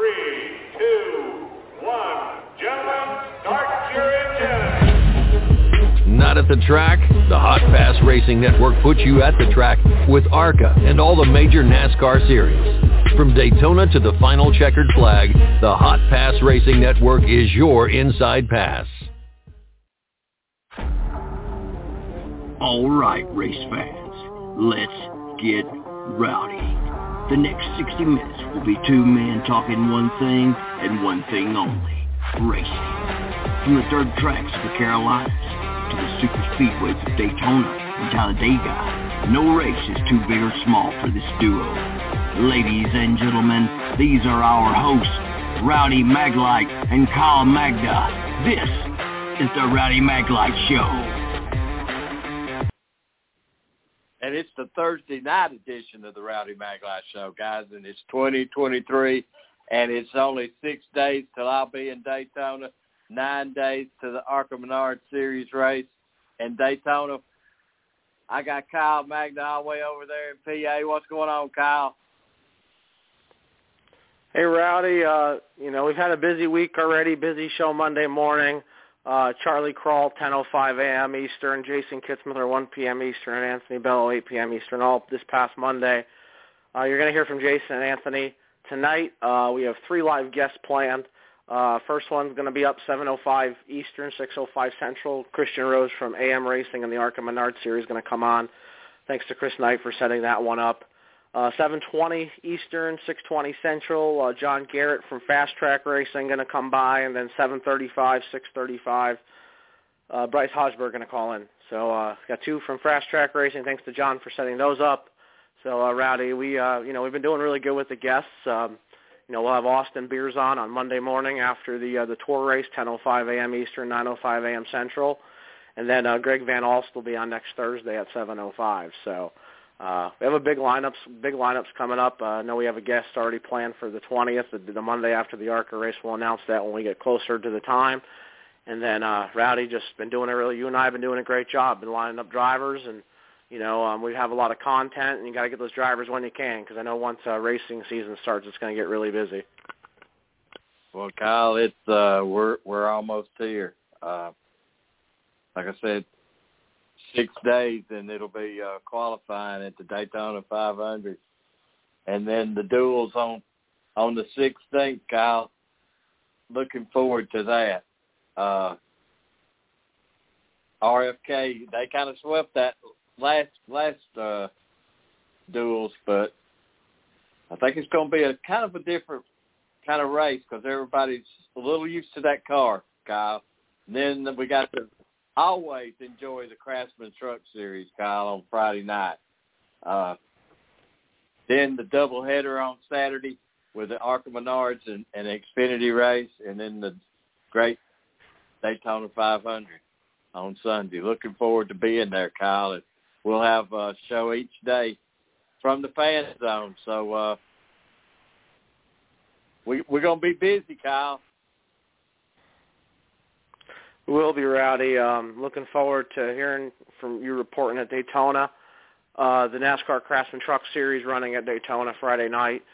three, two, one. Gentlemen, start your engines. Not at the track? The Hot Pass Racing Network puts you at the track with ARCA and all the major NASCAR series. From Daytona to the final checkered flag, the Hot Pass Racing Network is your inside pass. All right, race fans, let's get rowdy. The next 60 minutes will be two men talking one thing and one thing only, racing. From the dirt tracks of the Carolinas to the super speedways of Daytona and Talladega, no race is too big or small for this duo. Ladies and gentlemen, these are our hosts, Rowdy Maglite and Kyle Magda. This is the Rowdy Maglite Show. And it's the Thursday night edition of the Rowdy Maglite Show, guys, and it's 2023, and it's only six days till I'll be in Daytona, nine days to the ARCA Menard Series race in Daytona. I got Kyle Magna all the way over there in PA. What's going on, Kyle? Hey, Rowdy. Uh, you know, we've had a busy week already, busy show Monday morning. Uh, Charlie Crawl, 10.05 a.m. Eastern, Jason Kitzmiller, 1 p.m. Eastern, and Anthony Bello, 8 p.m. Eastern, all this past Monday. Uh, you're going to hear from Jason and Anthony tonight. Uh, we have three live guests planned. Uh, first one's going to be up 7.05 Eastern, 6.05 Central. Christian Rose from AM Racing and the ARCA Menard Series is going to come on. Thanks to Chris Knight for setting that one up. Uh, 7:20 Eastern, 6:20 Central. Uh, Jon Garrett from Fast Track Racing going to come by, and then 7:35, 6:35. Uh, Bryce Haugeberg going to call in. So uh, got two from Fast Track Racing. Thanks to Jon for setting those up. So uh, Rowdy, we uh, you know we've been doing really good with the guests. Um, you know we'll have Austin Beers on on Monday morning after the uh, the tour race, 10:05 a.m. Eastern, 9:05 a.m. Central, and then uh, Greg Van Alst will be on next Thursday at 7:05. So. Uh, we have a big lineups, big lineups coming up. Uh, I know we have a guest already planned for the 20th, the, the Monday after the ARCA race. We'll announce that when we get closer to the time. And then uh, Rowdy just been doing a really. You and I have been doing a great job, been lining up drivers, and you know um, we have a lot of content, and you got to get those drivers when you can, because I know once uh, racing season starts, it's going to get really busy. Well, Kyle, it's uh, we're we're almost here. Uh, like I said, six days, and it'll be uh, qualifying at the Daytona 500, and then the duels on on the 16th. Kyle, looking forward to that. Uh, RFK, they kind of swept that last last uh, duels, but I think it's going to be a kind of a different kind of race because everybody's a little used to that car, Kyle. And then we got the always enjoy the Craftsman Truck Series, Kyle, on Friday night. Uh, then the doubleheader on Saturday with the ARCA Menards and, and Xfinity race, and then the great Daytona 500 on Sunday. Looking forward to being there, Kyle. And we'll have a show each day from the fan zone. So uh, we, we're going to be busy, Kyle. We will be rowdy. Um, looking forward to hearing from you reporting at Daytona. Uh, the NASCAR Craftsman Truck Series running at Daytona Friday night.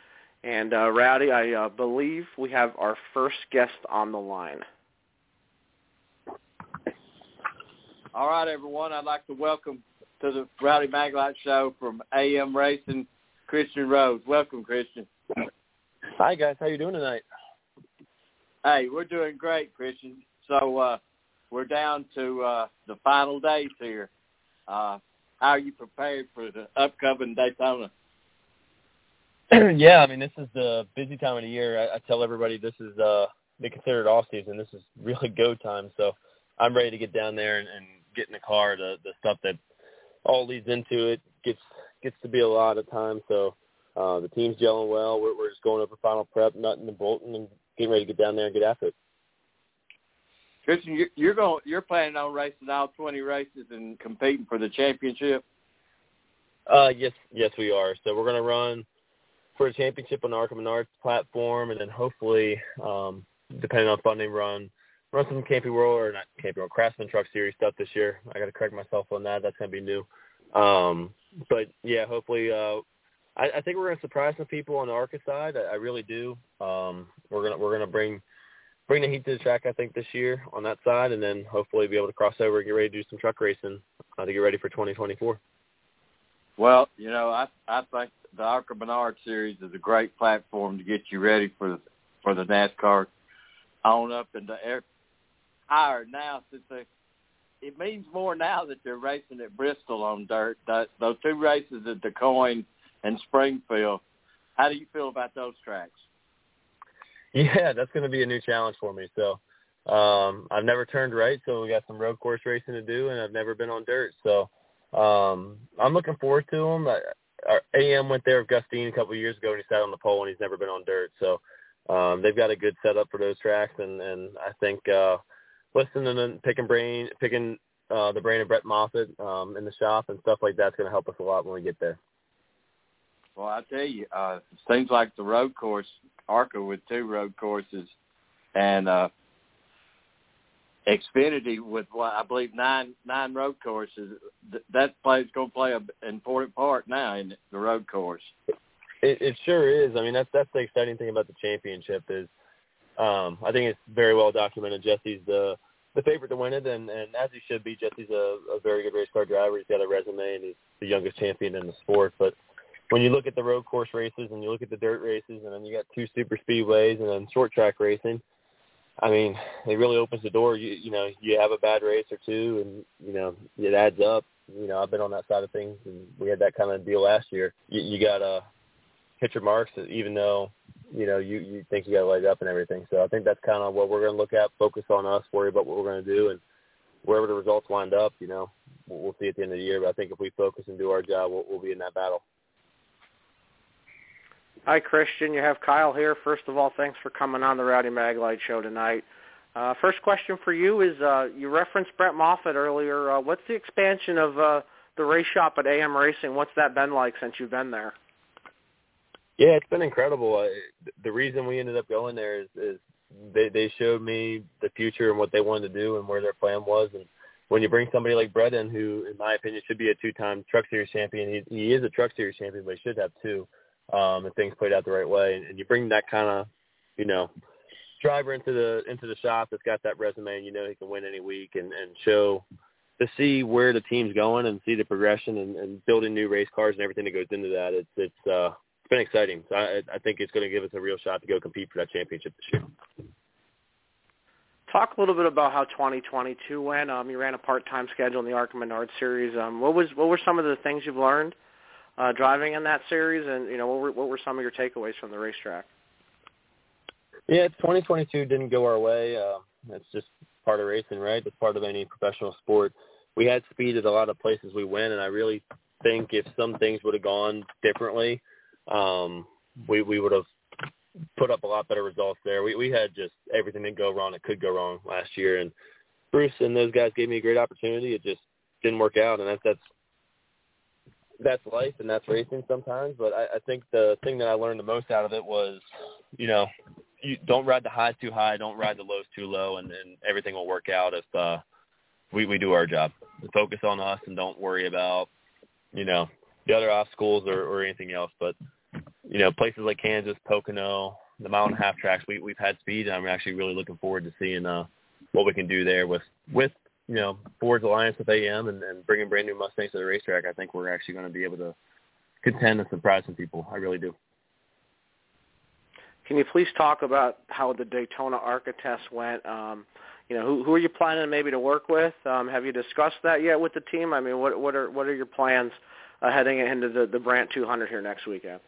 And uh, Rowdy, I uh, believe we have our first guest on the line. All right, everyone. I'd like to welcome to the Rowdy Maglite Show from AM Racing, Christian Rose. Welcome, Christian. Hi, guys. How you doing tonight? Hey, we're doing great, Christian. So uh, we're down to uh, the final days here. Uh, how are you prepared for the upcoming Daytona? yeah, I mean this is the busy time of the year. I, I tell everybody this is uh they consider it off season. This is really go time. So I'm ready to get down there and, and get in the car. The the stuff that all leads into it gets gets to be a lot of time. So uh, the team's gelling well. We're, we're just going over final prep, nutting and bolting, and getting ready to get down there and get after it. Christian, you're going. You're planning on racing all 20 races and competing for the championship. Uh, yes, yes, we are. So we're going to run for a championship on the ARCA Menards platform, and then hopefully, um, depending on funding, run run some Camping World or not Camping World Craftsman Truck Series stuff this year. I got to correct myself on that. That's going to be new. Um, but yeah, hopefully, uh, I, I think we're going to surprise some people on the ARCA side. I, I really do. Um, we're gonna we're gonna bring bring the heat to the track. I think this year on that side, and then hopefully be able to cross over and get ready to do some truck racing uh, to get ready for 2024. Well, you know, I I think the ARCA Menard Series is a great platform to get you ready for for the NASCAR on up and the air higher now since they it means more now that they're racing at Bristol on dirt. Those two races at DuQuoin and Springfield. How do you feel about those tracks? Yeah, that's going to be a new challenge for me. So um, I've never turned right, so we got some road course racing to do, and I've never been on dirt. So um, I'm looking forward to them. I, our AM went there with Gus Dean a couple of years ago, and he sat on the pole, and he's never been on dirt. So um, they've got a good setup for those tracks, and, and I think uh, listening and picking brain, picking uh, the brain of Brett Moffitt um, in the shop and stuff like that's going to help us a lot when we get there. Well, I tell you, uh, seems like the road course, ARCA with two road courses, and uh, Xfinity with what I believe nine nine road courses. That plays going to play an important part now in the road course. It, it sure is. I mean, that's that's the exciting thing about the championship is um, I think it's very well documented. Jesse's the the favorite to win it, and and as he should be. Jesse's a, a very good race car driver. He's got a resume, and he's the youngest champion in the sport. But when you look at the road course races, and you look at the dirt races, and then you got two super speedways, and then short track racing. I mean, it really opens the door. You you know, you have a bad race or two, and you know it adds up. You know, I've been on that side of things, and we had that kind of deal last year. You, you got to hit your marks, even though you know, you you think you got a leg up and everything. So I think that's kind of what we're going to look at. Focus on us, worry about what we're going to do, and wherever the results wind up, you know, we'll, we'll see at the end of the year. But I think if we focus and do our job, we'll, we'll be in that battle. Hi, Christian. You have Kyle here. First of all, thanks for coming on the Rowdy Maglite show tonight. Uh, first question for you is uh, you referenced Brett Moffitt earlier. Uh, what's the expansion of uh, the race shop at AM Racing? What's that been like since you've been there? Yeah, it's been incredible. Uh, the reason we ended up going there is, is they they showed me the future and what they wanted to do and where their plan was. And when you bring somebody like Brett in, who in my opinion should be a two-time Truck Series champion, he, he is a Truck Series champion, but he should have two. Um, if things played out the right way, and, and you bring that kind of, you know, driver into the into the shop that's got that resume, and you know he can win any week, and and show to see where the team's going and see the progression and, and building new race cars and everything that goes into that. It's it's uh it's been exciting. So I, I think it's going to give us a real shot to go compete for that championship this year. Talk a little bit about how 2022 went. Um, you ran a part-time schedule in the ARCA Menard series. Um, what was what were some of the things you've learned uh, driving in that series, and you know what were what were some of your takeaways from the racetrack? Yeah, 2022 didn't go our way. Uh, that's just part of racing, right? It's part of any professional sport. We had speed at a lot of places we went, and I really think if some things would have gone differently, um, we we would have put up a lot better results there. We we had just everything that go wrong that could go wrong last year, and Bruce and those guys gave me a great opportunity. It just didn't work out, and that's that's that's life and that's racing sometimes. But I, I think the thing that I learned the most out of it was, you know, you don't ride the highs too high, don't ride the lows too low, and, and everything will work out if uh, we we do our job. Focus on us and don't worry about, you know, the other obstacles or, or anything else. But you know, places like Kansas, Pocono, the mile and a half tracks, we we've had speed, and I'm actually really looking forward to seeing uh, what we can do there with with you know Ford's alliance with AM and, and bringing brand new Mustangs to the racetrack. I think we're actually going to be able to contend and surprise some people. I really do. Can you please talk about how the Daytona ARCA test went? Um, you know, who, who are you planning maybe to work with? Um, have you discussed that yet with the team? I mean, what what are what are your plans uh, heading into the the Brandt 200 here next weekend?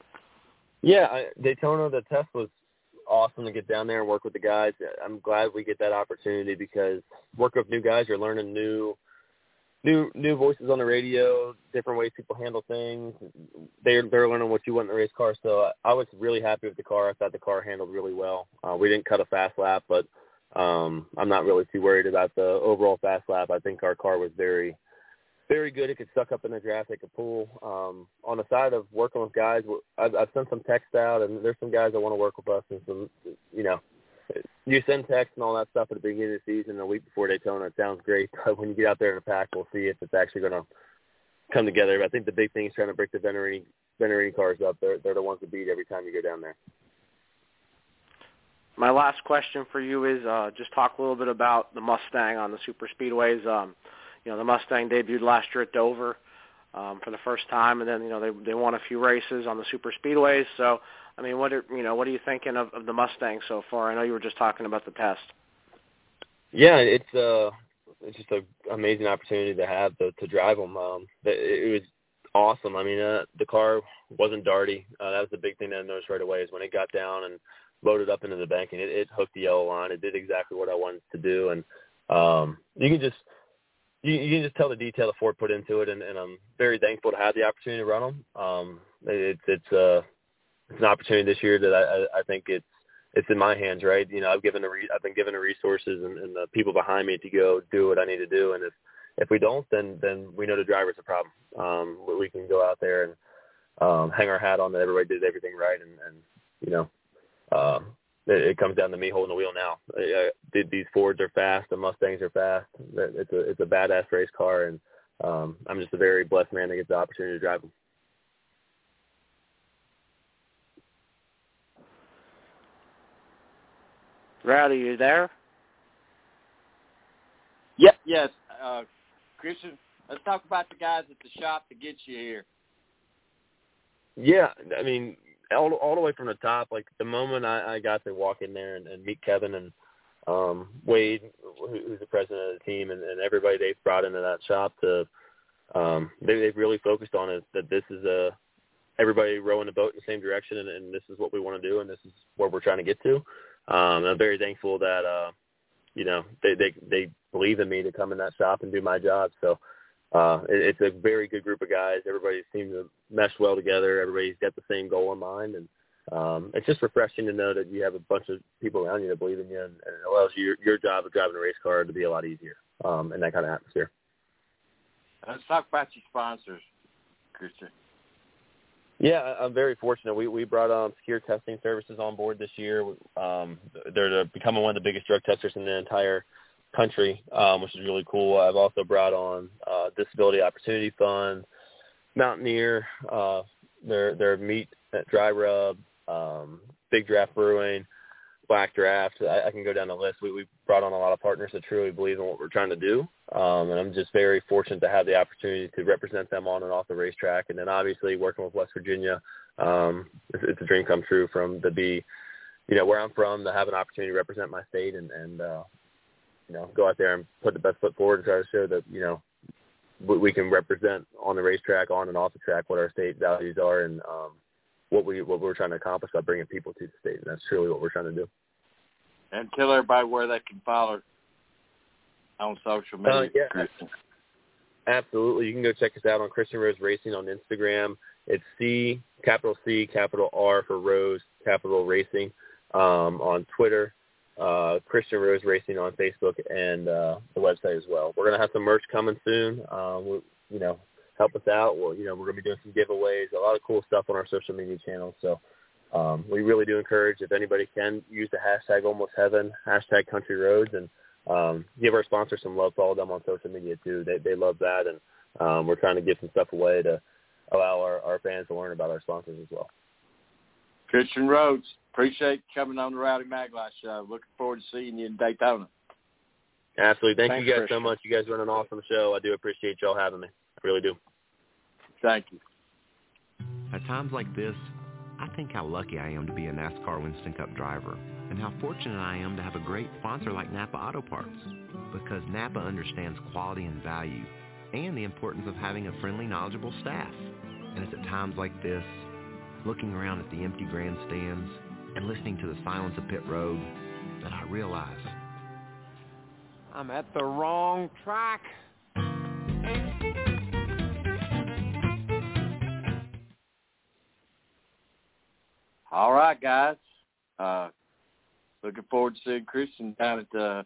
Yeah, I, Daytona, the test was awesome to get down there and work with the guys. I'm glad we get that opportunity because work with new guys, you're learning new new new voices on the radio, different ways people handle things. They're they're learning what you want in the race car. So I, I was really happy with the car. I thought the car handled really well. Uh, we didn't cut a fast lap, but um, I'm not really too worried about the overall fast lap. I think our car was very very good. It could suck up in the draft. It could pull. Um, on the side of working with guys, I've, I've sent some text out, and there's some guys that want to work with us, and some, you know, you send text and all that stuff at the beginning of the season, a week before Daytona. It sounds great, but when you get out there in the pack, we'll see if it's actually going to come together. But I think the big thing is trying to break the veteran spinner any cars up. They're they're the ones to beat every time you go down there. My last question for you is uh, just talk a little bit about the Mustang on the super speedways. Um, you know, the Mustang debuted last year at Dover um, for the first time, and then you know they they won a few races on the super speedways. So, I mean, what are you know what are you thinking of, of the Mustang so far? I know you were just talking about the test. Yeah, it's uh it's just an amazing opportunity to have to, to drive them. Um, it, was awesome. I mean, uh, the car wasn't darty. Uh, that was the big thing that I noticed right away is when it got down and loaded up into the bank and it, it hooked the yellow line. It did exactly what I wanted to do, and um, you can just you, you can just tell the detail that Ford put into it, and, and I'm very thankful to have the opportunity to run them. Um, it, it's uh, it's an opportunity this year that I, I think it's it's in my hands, right? You know, I've given the re- I've been given the resources and, and the people behind me to go do what I need to do, and if if we don't, then then we know the driver's a problem. Um, we can go out there and um, hang our hat on that everybody did everything right, and, and you know, um, it, it comes down to me holding the wheel now. Uh, these Fords are fast, the Mustangs are fast. It's a it's a badass race car, and um, I'm just a very blessed man to get the opportunity to drive them. Rowdy, you there? Yep. Yes. Uh, Christian, let's talk about the guys at the shop to get you here. Yeah, I mean, all all the way from the top. Like the moment I, I got to walk in there and, and meet Kevin and um Wade, who's the president of the team, and, and everybody they've brought into that shop to um they they've really focused on it that this is a everybody rowing the boat in the same direction and, and this is what we want to do and this is where we're trying to get to. Um and I'm very thankful that uh you know, they they they believe in me to come in that shop and do my job. So uh, it, it's a very good group of guys. Everybody seems to mesh well together. Everybody's got the same goal in mind, and um, it's just refreshing to know that you have a bunch of people around you that believe in you, and, and it allows your, your job of driving a race car to be a lot easier um, in that kind of atmosphere. Let's talk about your sponsors, Christian. Yeah, I'm very fortunate. We we brought um, Secure Testing Services on board this year. Um, they're becoming one of the biggest drug testers in the entire country, um, which is really cool. I've also brought on uh, Disability Opportunity Fund, Mountaineer, uh, their their meat at Dry Rub, um, Big Draft Brewing, Black Draft. I, I can go down the list. We we brought on a lot of partners that truly believe in what we're trying to do, um, and I'm just very fortunate to have the opportunity to represent them on and off the racetrack. And then obviously working with West Virginia, um, it's, it's a dream come true from to be, you know, where I'm from to have an opportunity to represent my state and and uh, you know, go out there and put the best foot forward and try to show that, you know, we can represent on the racetrack, on and off the track, what our state values are and um, what we what we're trying to accomplish by bringing people to the state, and that's truly what we're trying to do. And tell everybody where they can follow on social media. Uh, yeah, absolutely. You can go check us out on Christian Rose Racing on Instagram. It's C capital C capital R for Rose capital Racing um, on Twitter uh, Christian Rose Racing on Facebook and uh, the website as well. We're gonna have some merch coming soon. Um, we, you know, help us out. Well, you know, we're gonna be doing some giveaways, a lot of cool stuff on our social media channels. So um, we really do encourage if anybody can use the hashtag Almost Heaven, hashtag Country Roads, and um, give our sponsors some love. Follow them on social media too. They they love that, and um, we're trying to give some stuff away to allow our, our fans to learn about our sponsors as well. Christian Rose, appreciate coming on the Rowdy Maglite show. Looking forward to seeing you in Daytona. Absolutely. Thank Thanks, you guys Christian. so much. You guys run an awesome show. I do appreciate y'all having me. I really do. Thank you. At times like this, I think how lucky I am to be a NASCAR Winston Cup driver and how fortunate I am to have a great sponsor like Napa Auto Parts because Napa understands quality and value and the importance of having a friendly, knowledgeable staff. And it's at times like this, looking around at the empty grandstands and listening to the silence of pit road, that I realize I'm at the wrong track. All right, guys. Uh, looking forward to seeing Christian down at uh,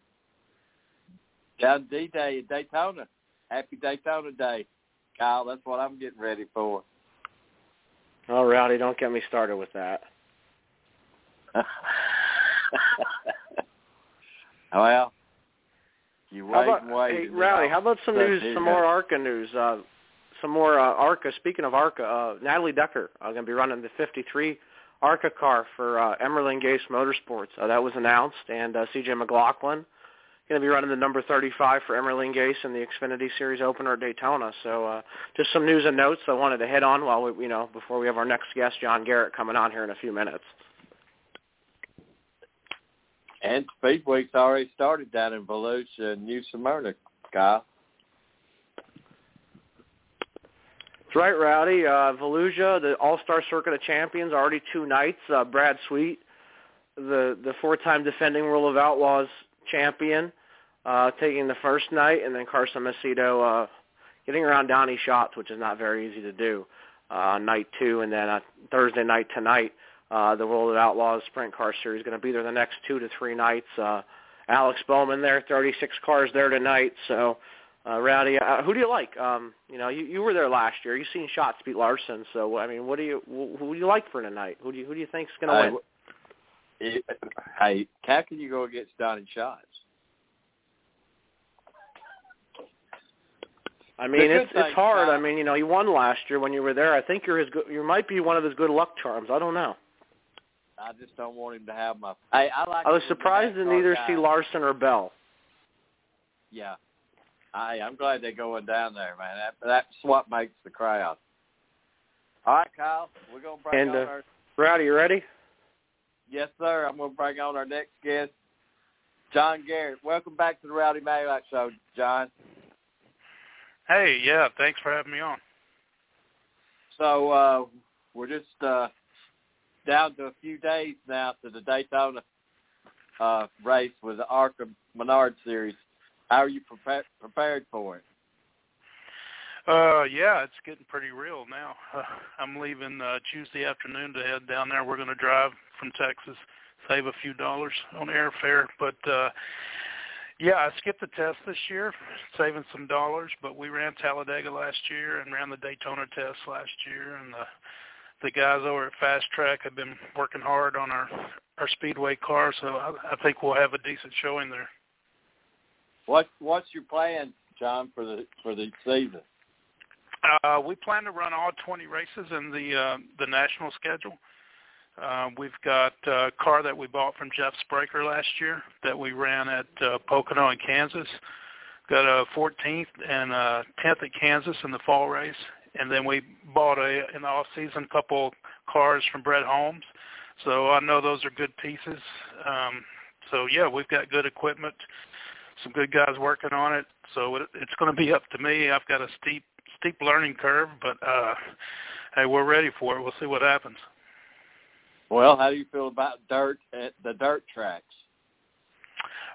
down D Day at Daytona. Happy Daytona Day, Kyle. That's what I'm getting ready for. Oh, Rowdy, don't get me started with that. well, you wait How about, wait. hey, Rowdy, how about some news, some more ARCA news? Uh, some more uh, ARCA. Speaking of ARCA, uh, Natalie Decker uh, going to be running the 53 ARCA car for uh, Emerling Gase Motorsports. Uh, that was announced, and uh, CJ McLaughlin going to be running the number 35 for Emerling Gase in the Xfinity Series opener at Daytona. So uh, just some news and notes I wanted to hit on while we, you know, before we have our next guest, Jon Garrett, coming on here in a few minutes. And Speedweek's already started down in Volusia New Smyrna, Kyle. That's right, Rowdy. Uh, Volusia, the All-Star Circuit of Champions, already two nights. Uh, Brad Sweet, the the four-time defending World of Outlaws champion, uh, taking the first night, and then Carson Macedo uh, getting around Donnie Schatz, which is not very easy to do, uh, night two, and then uh, Thursday night tonight, uh, the World of Outlaws Sprint Car Series is going to be there the next two to three nights. Uh, Alex Bowman there, 36 cars there tonight, so uh, Rowdy, uh, who do you like? Um, you know, you, you were there last year. You've seen Schatz beat Larson, so I mean, what do you who, who do you like for tonight? Who do you who do you think's going to win? Hey, how can you go against Donnie Schatz? I mean, it's it's hard. I mean, you know, you won last year when you were there. I think you're his good. You might be one of his good luck charms. I don't know. I just don't want him to have my. Hey, I like. I was it when the surprised to neither see Larson or Bell. Yeah. I, I'm glad they're going down there, man. That, that's what makes the crowd. All right, Kyle, we're gonna bring And, on uh, our. Rowdy, you ready? Yes, sir. I'm gonna bring on our next guest, Jon Garrett. Welcome back to the Rowdy Maglite Show, Jon. Hey, yeah, thanks for having me on. So uh, we're just uh, down to a few days now to the Daytona uh, race with the ARCA Menard Series. How are you prepared prepared for it? Uh, yeah, it's getting pretty real now. Uh, I'm leaving uh, Tuesday afternoon to head down there. We're going to drive from Texas, save a few dollars on airfare. But uh, yeah, I skipped the test this year, saving some dollars. But we ran Talladega last year and ran the Daytona test last year, and the the guys over at Fast Track have been working hard on our our speedway car. So I, I think we'll have a decent showing there. What What's your plan, Jon, for the for the season? Uh, we plan to run all 20 races in the uh, the national schedule. Uh, we've got a car that we bought from Jeff Spraker last year that we ran at uh, Pocono in Kansas. Got a 14th and a 10th at Kansas in the fall race, and then we bought a in the off season couple cars from Brett Holmes. So I know those are good pieces. Um, so yeah, we've got good equipment, some good guys working on it. So it, it's going to be up to me. I've got a steep steep learning curve, but uh, hey, we're ready for it. We'll see what happens. Well, how do you feel about dirt at the dirt tracks?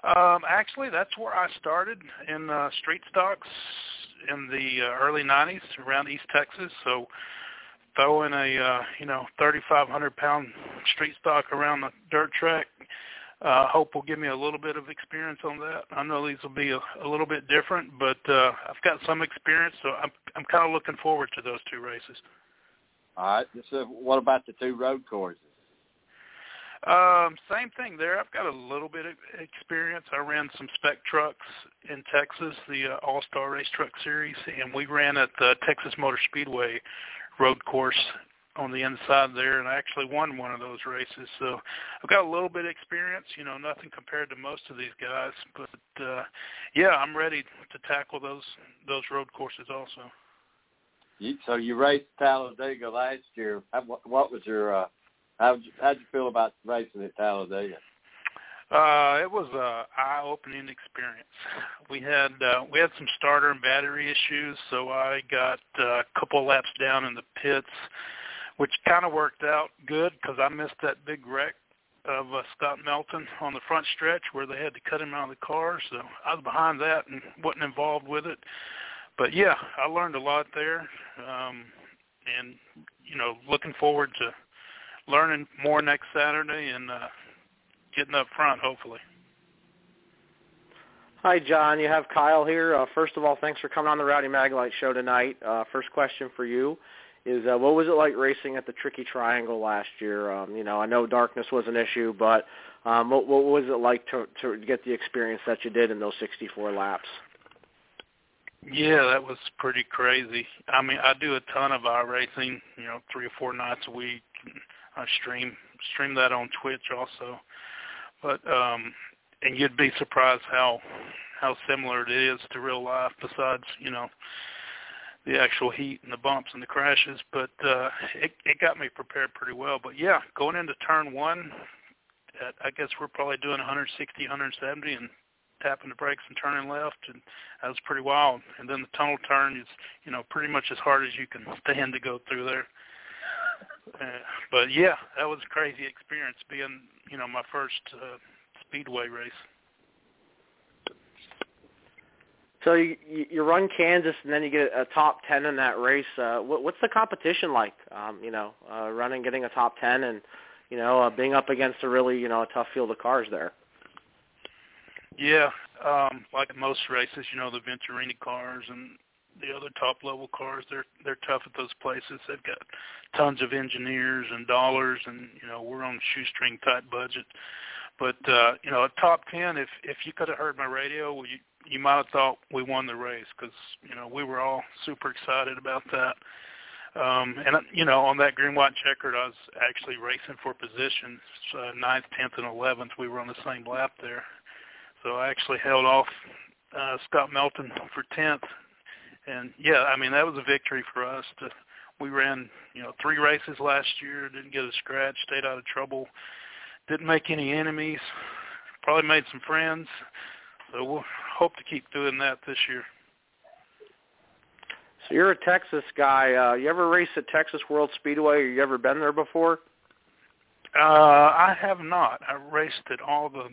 Um, actually, that's where I started in uh, street stocks in the uh, early '90s around East Texas. So throwing a uh, you know 3,500 pound street stock around the dirt track. Uh, hope will give me a little bit of experience on that. I know these will be a, a little bit different, but uh, I've got some experience, so I'm I'm kind of looking forward to those two races. All right. So what about the two road courses? Um, same thing there. I've got a little bit of experience. I ran some spec trucks in Texas, the uh, All Star Race Truck Series, and we ran at the Texas Motor Speedway road course on the inside there, and I actually won one of those races. So I've got a little bit of experience. You know, nothing compared to most of these guys, but uh, yeah, I'm ready to tackle those those road courses also. So you raced Talladega last year. What was your uh, how would you, how'd you feel about racing at Talladega? Uh, it was a eye-opening experience. We had uh, we had some starter and battery issues, so I got uh, a couple laps down in the pits, which kind of worked out good because I missed that big wreck of uh, Scott Melton on the front stretch where they had to cut him out of the car. So I was behind that and wasn't involved with it. But yeah, I learned a lot there, um, and you know, looking forward to learning more next Saturday and uh, getting up front, hopefully. Hi, Jon. You have Kyle here. Uh, first of all, thanks for coming on the Rowdy Maglite show tonight. Uh, first question for you is, uh, what was it like racing at the Tricky Triangle last year? Um, you know, I know darkness was an issue, but um, what, what was it like to, to get the experience that you did in those 64 laps? Yeah, that was pretty crazy. I mean, I do a ton of our racing, you know, three or four nights a week. I stream stream that on Twitch also. But um and you'd be surprised how how similar it is to real life besides, you know, the actual heat and the bumps and the crashes, but uh it it got me prepared pretty well. But yeah, going into turn 1, at, I guess we're probably doing 160, 170 and tapping the brakes and turning left, and that was pretty wild. And then the tunnel turn is, you know, pretty much as hard as you can stand to go through there. Uh, but yeah, that was a crazy experience being, you know, my first uh, speedway race. So you you run Kansas and then you get a top ten in that race. Uh, what, what's the competition like? Um, you know, uh, running, getting a top ten, and you know, uh, being up against a really you know a tough field of cars there. Yeah, um, like most races, you know, the Venturini cars and the other top level cars, they're they're tough at those places. They've got tons of engineers and dollars, and you know, we're on a shoestring tight budget. But uh, you know, a top ten, if if you could have heard my radio, well, you you might have thought we won the race because you know we were all super excited about that. Um, and you know, on that green white checkered, I was actually racing for positions, uh, ninth, tenth, and eleventh. We were on the same lap there, so I actually held off uh, Scott Melton for 10th. And yeah, I mean, that was a victory for us. To, we ran, you know, three races last year, didn't get a scratch, stayed out of trouble, didn't make any enemies, probably made some friends. So we'll hope to keep doing that this year. So you're a Texas guy. Uh, you ever raced at Texas World Speedway? Or you ever been there before? Uh, I have not. I raced at all the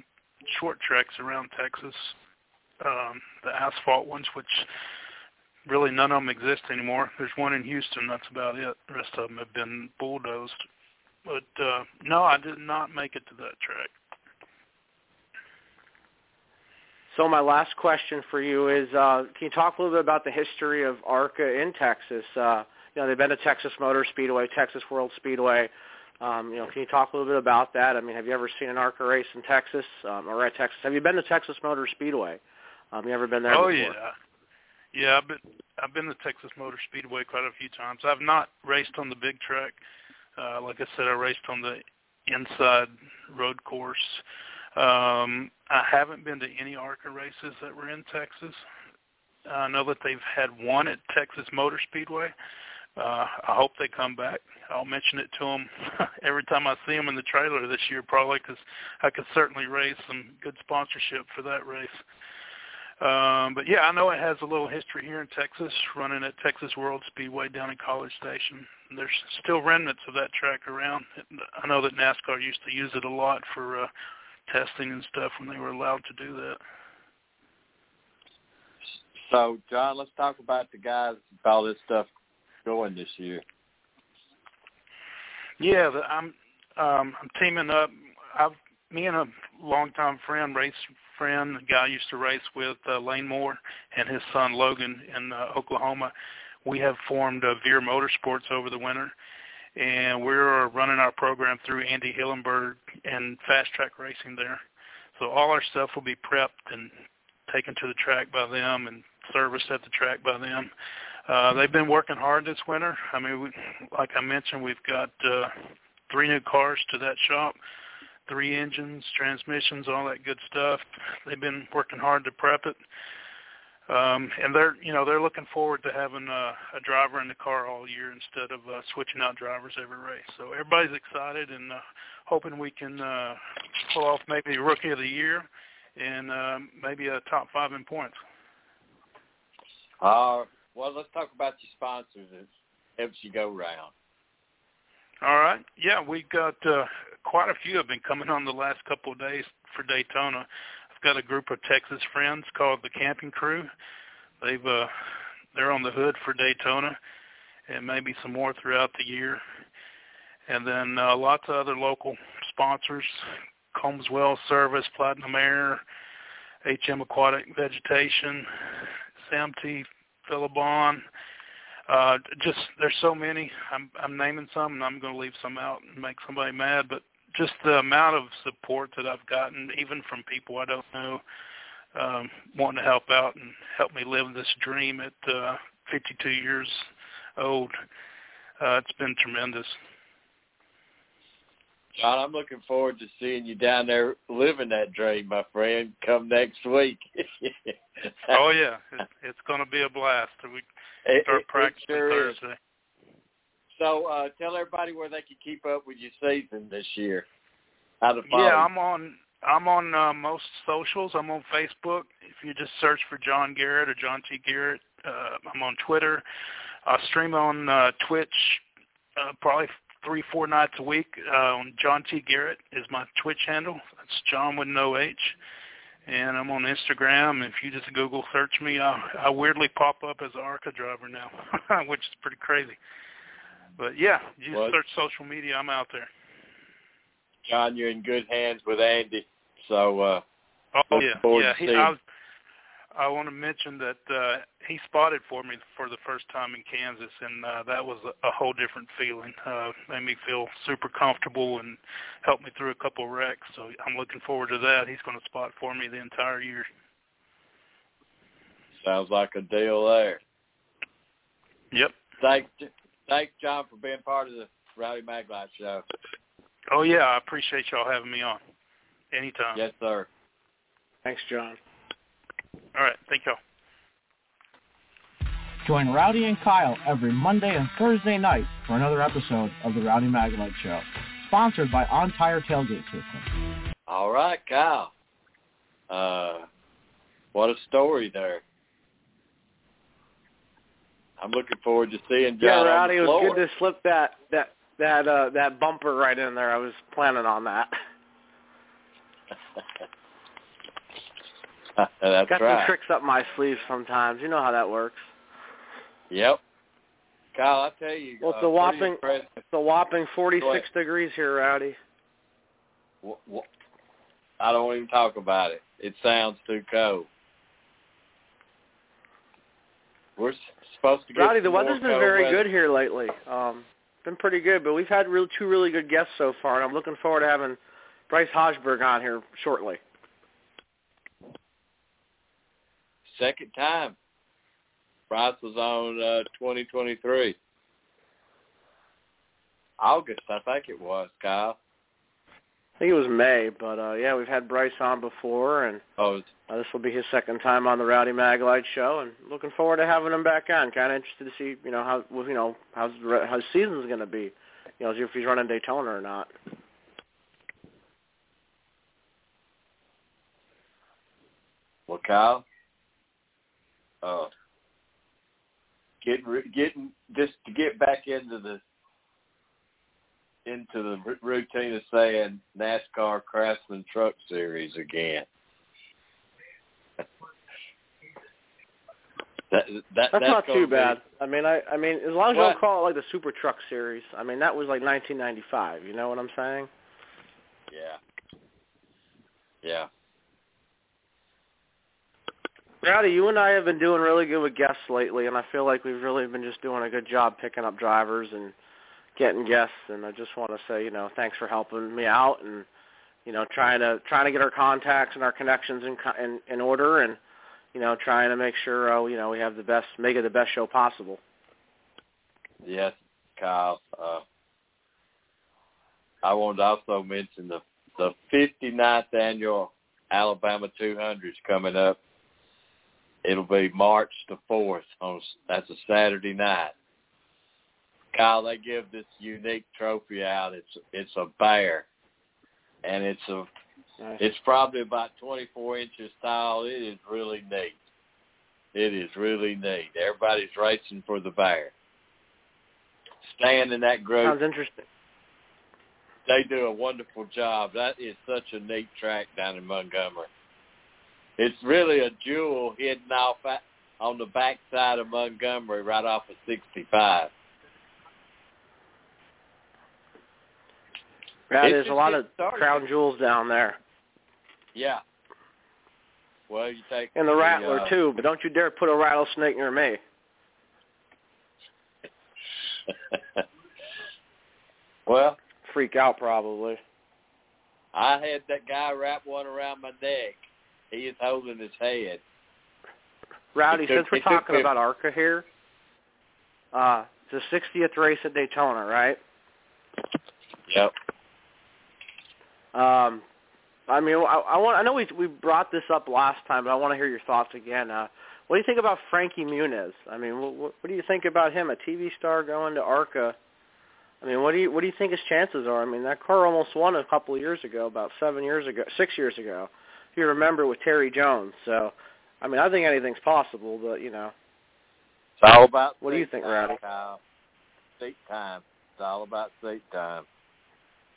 short tracks around Texas, um, the asphalt ones, which really none of them exist anymore. There's one in Houston. That's about it. The rest of them have been bulldozed. But uh, no, I did not make it to that track. So my last question for you is, uh, can you talk a little bit about the history of ARCA in Texas? Uh, you know, they've been to Texas Motor Speedway, Texas World Speedway. Um, you know, can you talk a little bit about that? I mean, have you ever seen an ARCA race in Texas um, or at Texas? Have you been to Texas Motor Speedway? Um, you ever been there? Oh before? yeah, yeah. I've been I've been to Texas Motor Speedway quite a few times. I've not raced on the big track. Uh, like I said, I raced on the inside road course. Um, I haven't been to any ARCA races that were in Texas. I know that they've had one at Texas Motor Speedway. Uh, I hope they come back. I'll mention it to them every time I see them in the trailer this year, probably because I could certainly raise some good sponsorship for that race. Um, but yeah, I know it has a little history here in Texas, running at Texas World Speedway down in College Station. There's still remnants of that track around. I know that NASCAR used to use it a lot for uh, testing and stuff when they were allowed to do that. So, Jon, let's talk about the guys, all this stuff going this year. Yeah, the, I'm um, I'm teaming up. I've me and a longtime friend, race friend, the guy I used to race with, uh, Lane Moore, and his son Logan in uh, Oklahoma. We have formed uh, Veer Motorsports over the winter, and we're running our program through Andy Hillenberg and Fast Track Racing there. So all our stuff will be prepped and taken to the track by them and serviced at the track by them. Uh, they've been working hard this winter. I mean, we, like I mentioned, we've got uh, three new cars to that shop, three engines, transmissions, all that good stuff. They've been working hard to prep it. Um, and they're, you know, they're looking forward to having a, a driver in the car all year instead of uh, switching out drivers every race. So everybody's excited and uh, hoping we can uh, pull off maybe rookie of the year and uh, maybe a top five in points. Uh, well, let's talk about your sponsors as helps you go round. All right. Yeah, we've got uh, quite a few have been coming on the last couple of days for Daytona. I've got a group of Texas friends called the Camping Crew. They've uh, they're on the hood for Daytona, and maybe some more throughout the year. And then uh, lots of other local sponsors: Combs Well Service, Platinum Air, HM Aquatic Vegetation, Sam T. Philibon. Just there's so many. I'm I'm naming some, and I'm going to leave some out and make somebody mad. But just the amount of support that I've gotten, even from people I don't know, um, wanting to help out and help me live this dream at uh, 52 years old. Uh, it's been tremendous. Jon, I'm looking forward to seeing you down there living that dream, my friend, come next week. oh yeah, it, it's going to be a blast. We start it, practicing it sure Thursday. Is. So uh, tell everybody where they can keep up with your season this year. How to follow. Yeah, I'm on. I'm on uh, most socials. I'm on Facebook. If you just search for Jon Garrett or Jon T. Garrett, uh, I'm on Twitter. I stream on uh, Twitch uh, probably three, four nights a week. Uh, on Jon T. Garrett is my Twitch handle. That's Jon with no H. And I'm on Instagram. If you just Google search me, I, I weirdly pop up as an ARCA driver now, which is pretty crazy. But yeah, you What? search social media, I'm out there. Jon, you're in good hands with Andy. So uh, Oh yeah, yeah. He, I, was, I want to mention that uh, he spotted for me for the first time in Kansas, and uh, that was a, a whole different feeling. Uh, made me feel super comfortable and helped me through a couple wrecks. So I'm looking forward to that. He's going to spot for me the entire year. sounds like a deal there. Yep. Thanks, thanks, Jon, for being part of the Rowdy Maglite show. Oh yeah, I appreciate y'all having me on. Anytime. Yes, sir. Thanks, Jon. All right. Thank y'all. Join Rowdy and Kyle every Monday and Thursday night for another episode of the Rowdy Maglite Show, sponsored by On Tire Tailgate System. All right, Kyle. Uh, what a story there. I'm looking forward to seeing Jon Yeah, Rowdy, it was good to slip that that that uh that bumper right in there. I was planning on that. That's Got right. some tricks up my sleeve sometimes. You know how that works. Yep. Kyle, I tell you, Well, it's uh, a whopping- impressive. It's a whopping 46 degrees here, Rowdy. Wh- wh- I don't even talk about it. It sounds too cold. We're supposed to get Rowdy, the some more weather's been very weather. good here lately. Um, been pretty good, but we've had real, two really good guests so far, and I'm looking forward to having Bryce Haugeberg on here shortly. Second time. Bryce was on uh, 2023. August, I think it was, Kyle. I think it was May, but uh, yeah, we've had Bryce on before, and Oh, uh, this will be his second time on the Rowdy Maglite show, and looking forward to having him back on. Kind of interested to see, you know, how you know how's how season's going to be, you know, if he's running Daytona or not. well, Kyle. Uh, getting getting just to get back into the into the routine of saying NASCAR Craftsman Truck Series again. that, that, That's, that's not too be- bad. I mean, I I mean, as long as you don't call it like the Super Truck Series. I mean, that was like 1995. You know what I'm saying? Yeah. Yeah. Rowdy, you and I have been doing really good with guests lately, and I feel like we've really been just doing a good job picking up drivers and getting guests. And I just want to say, you know, thanks for helping me out and you know trying to trying to get our contacts and our connections in in, in order, and you know trying to make sure uh, you know we have the best, make it the best show possible. Yes, Kyle. Uh, I wanted to also mention the the 59th annual Alabama 200 is coming up. It'll be March the 4th. On that's a Saturday night. Kyle, they give this unique trophy out. It's it's a bear, and it's a Nice. it's probably about 24 inches tall. It is really neat. It is really neat. Everybody's racing for the bear. Staying in that group, Sounds interesting. they do a wonderful job. That is such a neat track down in Montgomery. It's really a jewel hidden off at, on the back side of Montgomery, right off of 65. Yeah, there's a lot of started. crown jewels down there, Yeah. Well, you take and the Rattler uh, too. But don't you dare put a rattlesnake near me. well, Freak out probably. I had that guy wrap one around my neck, he is holding his head. Rowdy, took- since we're talking about ARCA here, uh, it's the 60th race at Daytona, right? Yep. Um, I mean, I, I want. I know we we brought this up last time, but I want to hear your thoughts again. Uh, what do you think about Frankie Muniz? I mean, what, what, what do you think about him? A TV star going to ARCA. I mean, what do you what do you think his chances are? I mean, that car almost won a couple of years ago, about seven years ago, six years ago, if you remember, with Terry Jones. So, I mean, I think anything's possible, but you know, It's all about What do you think, time, Rowdy? Kyle. Seat time. It's all about seat time.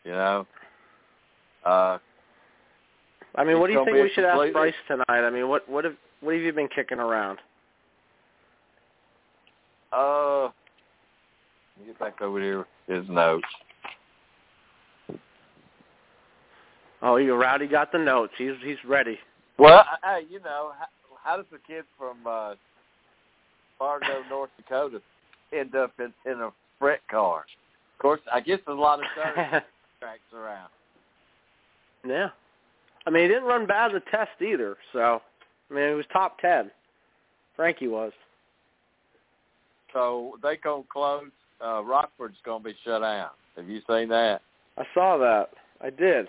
You know. Uh, I mean, what do you think we should ask Bryce tonight? I mean, what what have what have you been kicking around? uh, let me get back over here. His notes. Oh, you Rowdy got the notes. He's he's ready. Well, hey, you know, how, how does a kid from uh, Fargo, North Dakota, end up in, in a freight car? Of course, I guess there's a lot of tracks around. Yeah. I mean, he didn't run bad the test either. So, I mean, he was top ten. Frankie was. So they gonna close. Uh, Rockford's gonna be shut down. Have you seen that? I saw that. I did.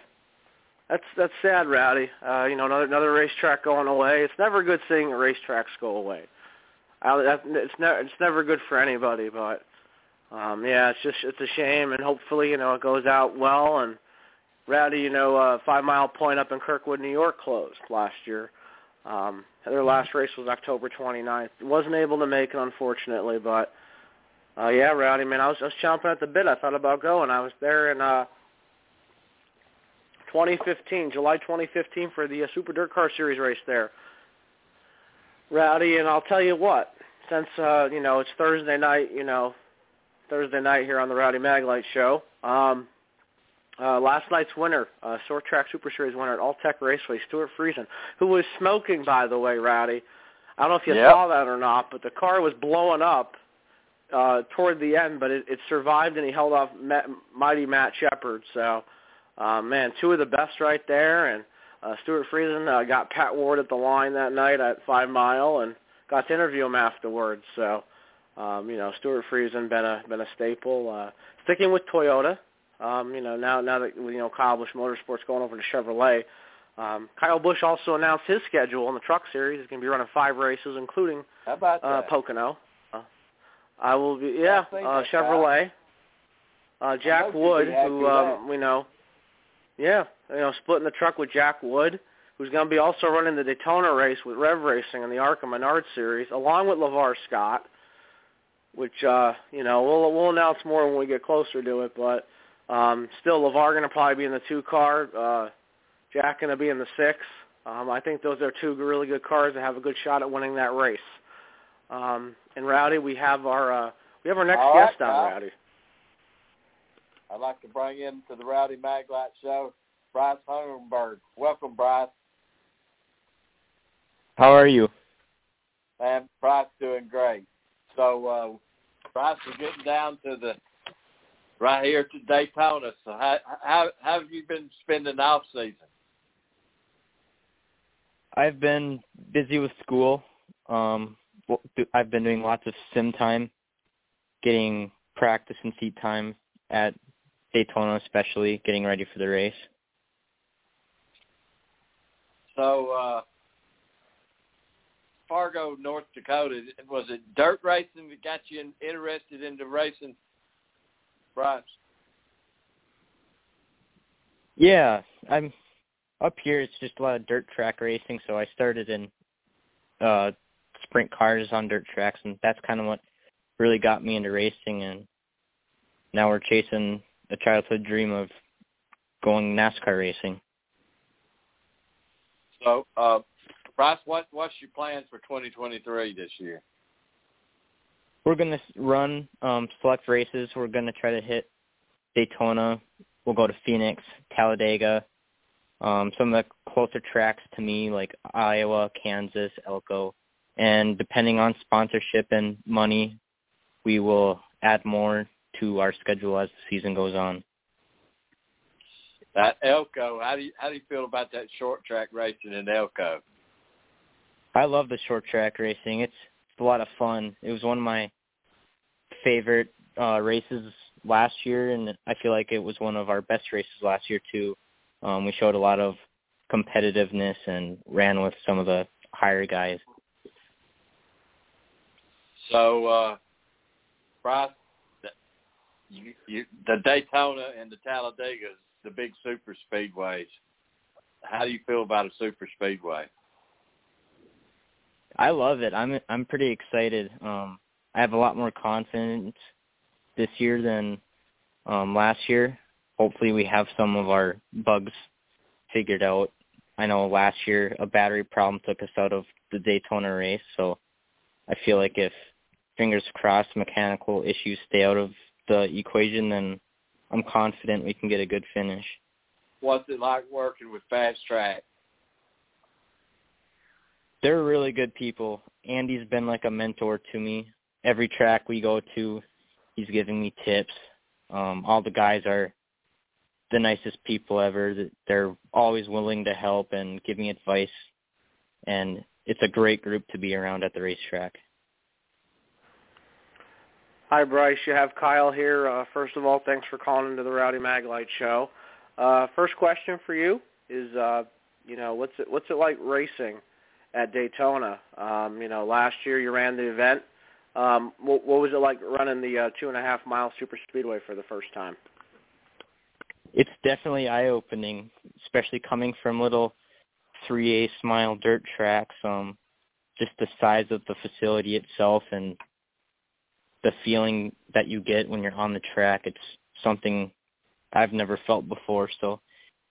That's that's sad, Rowdy. Uh, you know, another another racetrack going away. It's never a good seeing racetracks go away. I, that, it's never it's never good for anybody. But um, yeah, it's just it's a shame, and hopefully, you know, it goes out well. And Rowdy, you know, uh, Five Mile Point up in Kirkwood, New York, closed last year. Um, their last race was October 29th. Wasn't able to make it, unfortunately, but uh, yeah, Rowdy, man, I was I chomping at the bit. I thought about going. I was there in uh, 2015, July 2015, for the uh, Super Dirt Car Series race there. Rowdy, and I'll tell you what, since uh, you know it's Thursday night, you know, Thursday night here on the Rowdy Maglite Show. Um, uh, last night's winner, uh, Short Track Super Series winner at All Tech Raceway, Stewart Friesen, who was smoking, by the way, Rowdy. I don't know if you Yep. saw that or not, but the car was blowing up uh, toward the end, but it, it survived and he held off Ma- mighty Matt Shepard. So, uh, man, two of the best right there. And uh, Stewart Friesen uh, got Pat Ward at the line that night at Five Mile and got to interview him afterwards. So, um, you know, Stewart Friesen been a been a staple. Uh, sticking with Toyota, um, you know, now now that you know Kyle Busch Motorsports going over to Chevrolet. Um, Kyle Busch also announced his schedule in the Truck Series. He's going to be running five races, including How about uh. Pocono. Uh, I will be, yeah, uh, Chevrolet. Uh, Jack Wood, who um, we know, yeah, you know, splitting the truck with Jack Wood, who's going to be also running the Daytona race with Rev Racing in the ARCA Menard Series, along with Lavar Scott. Which uh, you know, we'll we'll announce more when we get closer to it, but um, still, LeVar going to probably be in the two car. Uh, Jack going to be in the six. Um, I think those are two really good cars that have a good shot at winning that race. Um, and Rowdy, we have our uh, we have our next All right, guest on Kyle. Rowdy. I'd like to bring in to the Rowdy Maglite Show, Bryce Haugeberg. Welcome, Bryce. How are you? Man, Bryce doing great. So, uh, Bryce, we're getting down to the right here to Daytona. So, how how, how have you been spending the off season? I've been busy with school. Um, I've been doing lots of sim time, getting practice and seat time at Daytona, especially getting ready for the race. So, uh, Fargo, North Dakota, was it dirt racing that got you in, interested into racing, Bryce? Yeah, I'm up here. It's just a lot of dirt track racing, so I started in uh sprint cars on dirt tracks, and that's kind of what really got me into racing. And now we're chasing a childhood dream of going NASCAR racing. So, uh, Bryce, what what's your plans for 2023 this year? We're gonna run um select races. We're gonna try to hit Daytona. We'll go to Phoenix, Talladega, um, some of the closer tracks to me like Iowa, Kansas, Elko, and depending on sponsorship and money, we will add more to our schedule as the season goes on. That Elko, how do you how do you feel about that short track racing in Elko? I love the short track racing. It's, it's a lot of fun. It was one of my favorite uh races last year and I feel like it was one of our best races last year too. Um we showed a lot of competitiveness and ran with some of the higher guys. So, uh, Bryce, you, you, the Daytona and the Talladega the big super speedways. How do you feel about a super speedway? I love it. I'm I'm pretty excited. Um I have a lot more confidence this year than um last year. Hopefully we have some of our bugs figured out. I know last year a battery problem took us out of the Daytona race, so I feel like if fingers crossed mechanical issues stay out of the equation, then I'm confident we can get a good finish. What's it like working with Fast Track? They're really good people. Andy's been like a mentor to me. Every track we go to, he's giving me tips. Um, all the guys are the nicest people ever. They're always willing to help and give me advice, and it's a great group to be around at the racetrack. Hi, Bryce. You have Kyle here. Uh, first of all, thanks for calling into the Rowdy Maglite show. Uh, first question for you is, uh, you know, what's it what's it like racing at Daytona? Um, you know, last year you ran the event. Um, what, what was it like running the uh, two and a half mile super speedway for the first time? It's definitely eye opening, especially coming from little three eighths mile dirt tracks. Um, just the size of the facility itself and the feeling that you get when you're on the track. It's something I've never felt before. So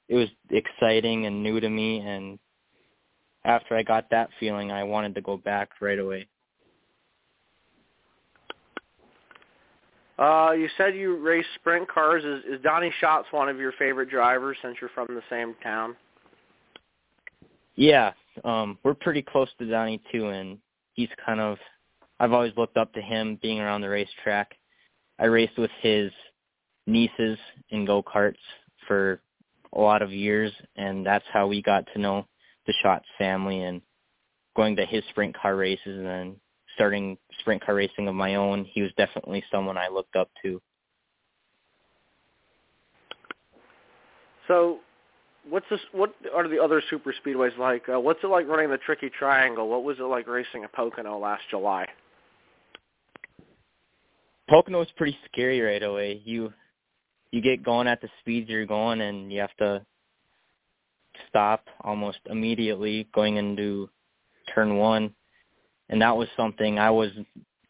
it was exciting and new to me. And after I got that feeling, I wanted to go back right away. Uh, you said you race sprint cars. Is, is Donnie Schatz one of your favorite drivers since you're from the same town? Yeah, um, we're pretty close to Donnie too, and he's kind of I've always looked up to him being around the racetrack. I raced with his nieces in go-karts for a lot of years, and that's how we got to know the Schatz family and going to his sprint car races and then starting sprint car racing of my own. He was definitely someone I looked up to. So, what's this? What are the other super speedways like? Uh, what's it like running the Tricky Triangle? What was it like racing at Pocono last July? Pocono was pretty scary right away. You you get going at the speeds you're going, and you have to stop almost immediately going into turn one, and that was something I was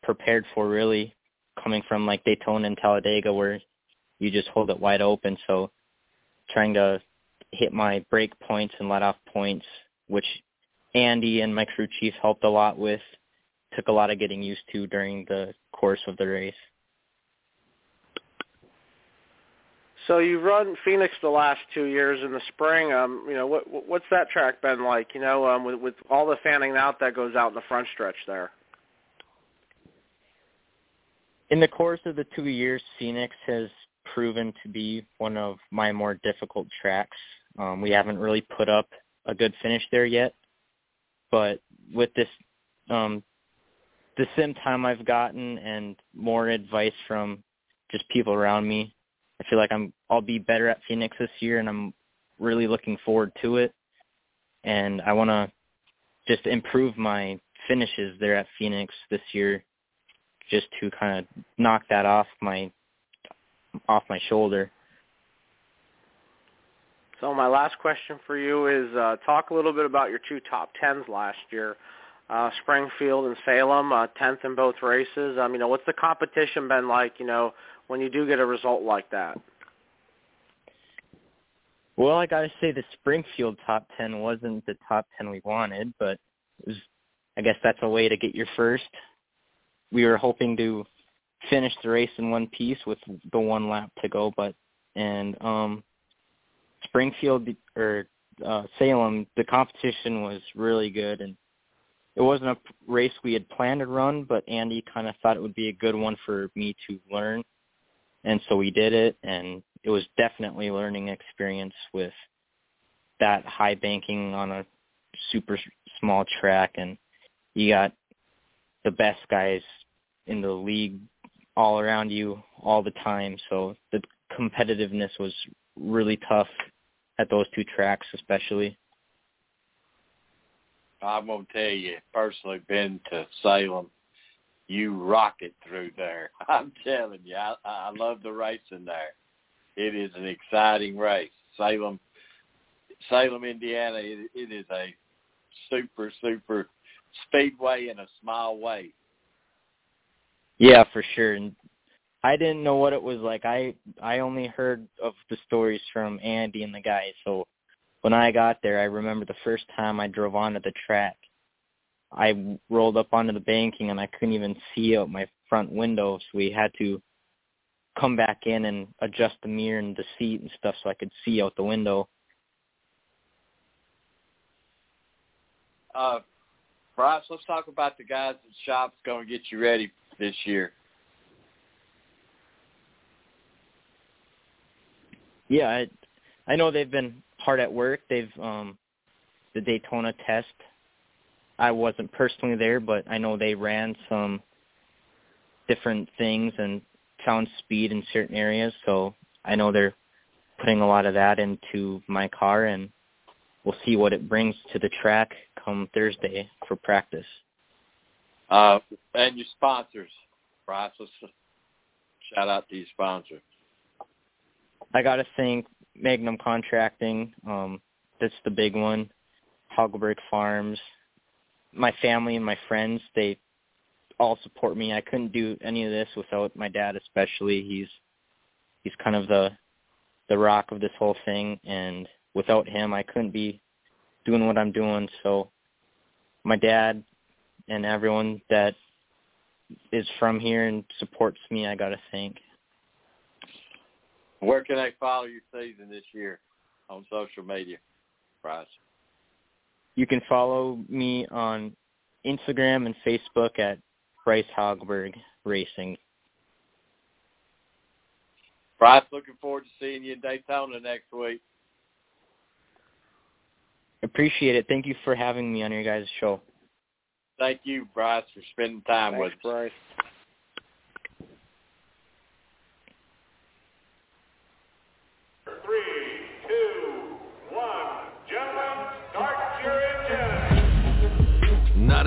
prepared for really, coming from like Daytona and Talladega where you just hold it wide open. So trying to hit my break points and let off points, which Andy and my crew chief helped a lot with, took a lot of getting used to during the course of the race. So you've run Phoenix the last two years in the spring. Um, you know, what what's that track been like? You know, um, with with all the fanning out that goes out in the front stretch there. In the course of the two years, Phoenix has proven to be one of my more difficult tracks. Um, we haven't really put up a good finish there yet, but with this, um, the sim time I've gotten and more advice from just people around me, I feel like I'm I'll be better at Phoenix this year, and I'm really looking forward to it. And I want to just improve my finishes there at Phoenix this year, just to kind of knock that off my off my shoulder. So my last question for you is uh, talk a little bit about your two top tens last year, uh, Springfield and Salem, uh, tenth in both races. Um, you know, what's the competition been like? You know, when you do get a result like that. Well, I got to say the Springfield top 10 wasn't the top 10 we wanted, but was I guess that's a way to get your first. We were hoping to finish the race in one piece with the one lap to go, but and um Springfield or uh Salem, the competition was really good and it wasn't a race we had planned to run, but Andy kind of thought it would be a good one for me to learn. And so we did it and it was definitely a learning experience with that high banking on a super small track, and you got the best guys in the league all around you all the time. So the competitiveness was really tough at those two tracks, especially. I'm gonna tell you, personally, been to Salem, you rock it through there. I'm telling you, I, I love the racing there. It is an exciting race. Salem, Salem, Indiana. It, it is a super, super speedway in a small way. Yeah, for sure. And I didn't know what it was like. I I only heard of the stories from Andy and the guys. So when I got there, I remember the first time I drove onto the track. I rolled up onto the banking and I couldn't even see out my front window, so we had to come back in and adjust the mirror and the seat and stuff so I could see out the window. Uh, Bryce, let's talk about the guys at shop's going to get you ready this year. Yeah, I, I know they've been hard at work. They've um the Daytona test. I wasn't personally there, but I know they ran some different things and found speed in certain areas. So I know they're putting a lot of that into my car, and we'll see what it brings to the track come Thursday for practice. Uh, and your sponsors. Let's shout out to your sponsors. I got to thank Magnum Contracting. Um, that's the big one. Haugeberg Farms. My family and my friends, they all support me. I couldn't do any of this without my dad especially. He's he's kind of the the rock of this whole thing and without him I couldn't be doing what I'm doing. So my dad and everyone that is from here and supports me, I got to thank. Where can they follow your season this year on social media, Bryce? You can follow me on Instagram and Facebook at Bryce Haugeberg Racing. Bryce, looking forward to seeing you in Daytona next week. Appreciate it. Thank you for having me on your guys' show. Thank you, Bryce, for spending time Thanks, with us. Bryce.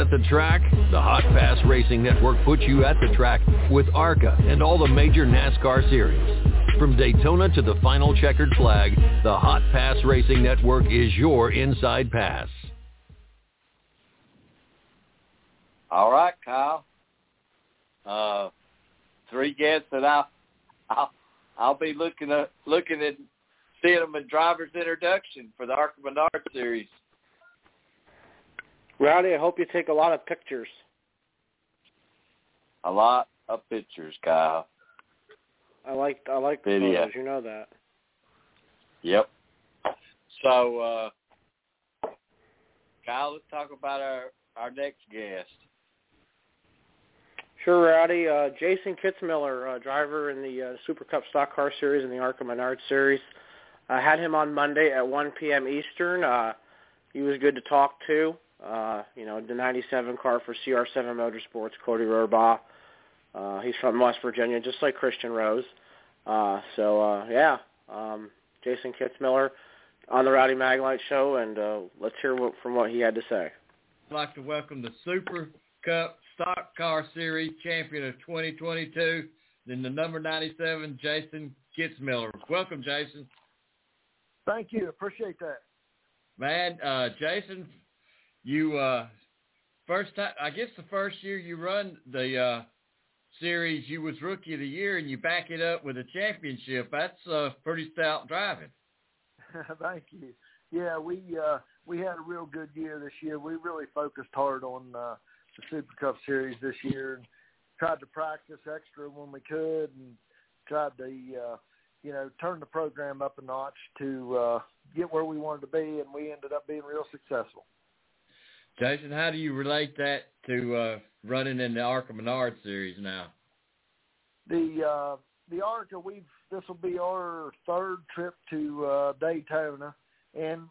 At the track? The Hot Pass Racing Network puts you at the track with ARCA and all the major NASCAR series. From Daytona to the final checkered flag, the Hot Pass Racing Network is your inside pass. All right, Kyle. Uh, three guests that I'll, I'll I'll be looking at looking at seeing them in driver's introduction for the Arca Menard series. Rowdy, I hope you take a lot of pictures. A lot of pictures, Kyle. I like I like the Video. photos. You know that. Yep. So, uh, Kyle, let's talk about our our next guest. Sure, Rowdy. Uh, Jason Kitzmiller, uh, driver in the uh, Super Cup Stock Car Series and the Arca Menard Series. I had him on Monday at 1 p.m. Eastern. Uh, he was good to talk to. Uh, you know, the 97 car for CR7 Motorsports, Codie Rohrbaugh. Uh, he's from West Virginia, just like Christian Rose. Uh, so, uh, yeah, um, Jason Kitzmiller on the Rowdy Maglite Show, and uh, let's hear what, from what he had to say. I'd like to welcome the Super Cup Stock Car Series champion of 2022, then the number 97, Jason Kitzmiller. Welcome, Jason. Thank you. Appreciate that. Man, uh, Jason, you uh, first time, I guess the first year you run the uh, series, you was Rookie of the Year, and you back it up with a championship. That's uh, pretty stout driving. Thank you. Yeah, we uh, we had a real good year this year. We really focused hard on uh, the Super Cup Series this year and tried to practice extra when we could and tried to uh, you know turn the program up a notch to uh, get where we wanted to be, and we ended up being real successful. Jason, how do you relate that to uh, running in the Arca Menard series now? The uh, the ARCA, we've this will be our third trip to uh, Daytona, and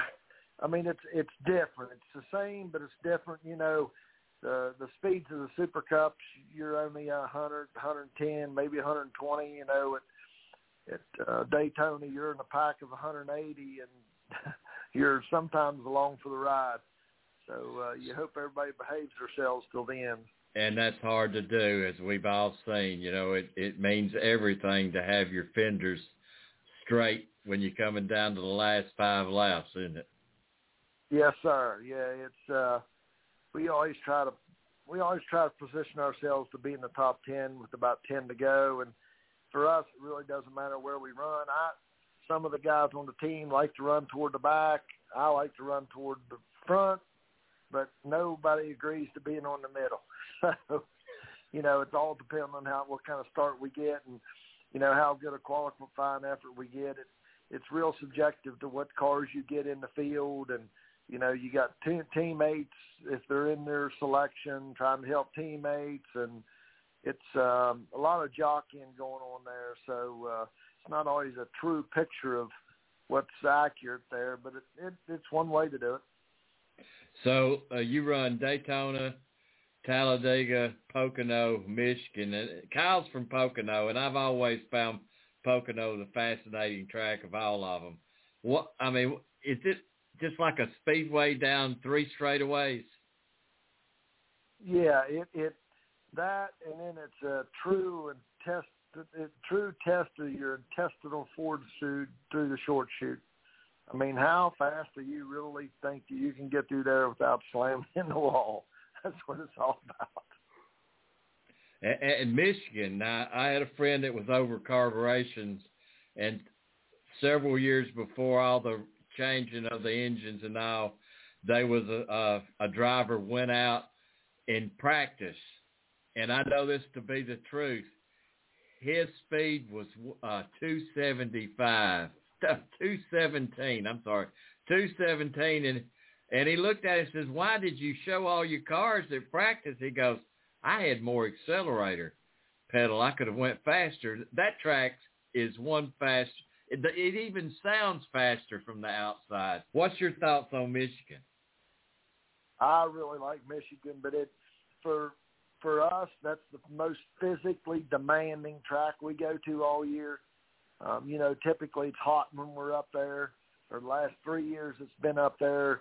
I mean, it's it's different. It's the same, but it's different. You know, the the speeds of the Super Cups, you're only a hundred, hundred ten, maybe 120. You know, at at uh, Daytona, you're in a pack of 180, and you're sometimes along for the ride. So uh, you hope everybody behaves themselves till the end. And that's hard to do, as we've all seen. You know, it it means everything to have your fenders straight when you're coming down to the last five laps, isn't it? Yes, sir. Yeah, it's uh we always try to we always try to position ourselves to be in the top ten with about ten to go and for us it really doesn't matter where we run. I some of the guys on the team like to run toward the back. I like to run toward the front, but nobody agrees to being on the middle. So, you know, it's all depending on how what kind of start we get and you know how good a qualifying effort we get. It it's real subjective to what cars you get in the field and you know, you got te- teammates if they're in their selection, trying to help teammates, and it's um, a lot of jockeying going on there. So uh, it's not always a true picture of what's accurate there, but it, it, it's one way to do it. So uh, you run Daytona, Talladega, Pocono, Michigan. And Kyle's from Pocono, and I've always found Pocono the fascinating track of all of them. What I mean, is it just like a speedway down three straightaways? Yeah, it it that, and then it's a true and test a true test of your intestinal fortitude through the short chute. I mean, how fast do you really think you can get through there without slamming in the wall? That's what it's all about. In Michigan, I, I had a friend that was over carburetions, and several years before all the changing of the engines and all, there was a, a, a driver went out in practice, and I know this to be the truth. His speed was uh, 275, 217. I'm sorry, 217, and and he looked at it and says, "Why did you show all your cars at practice?" He goes, "I had more accelerator pedal. I could have went faster. That track is one fast it, it even sounds faster from the outside. What's your thoughts on Michigan? I really like Michigan, but it for for us that's the most physically demanding track we go to all year. Um, you know, typically it's hot when we're up there. For the last three years, it's been up there,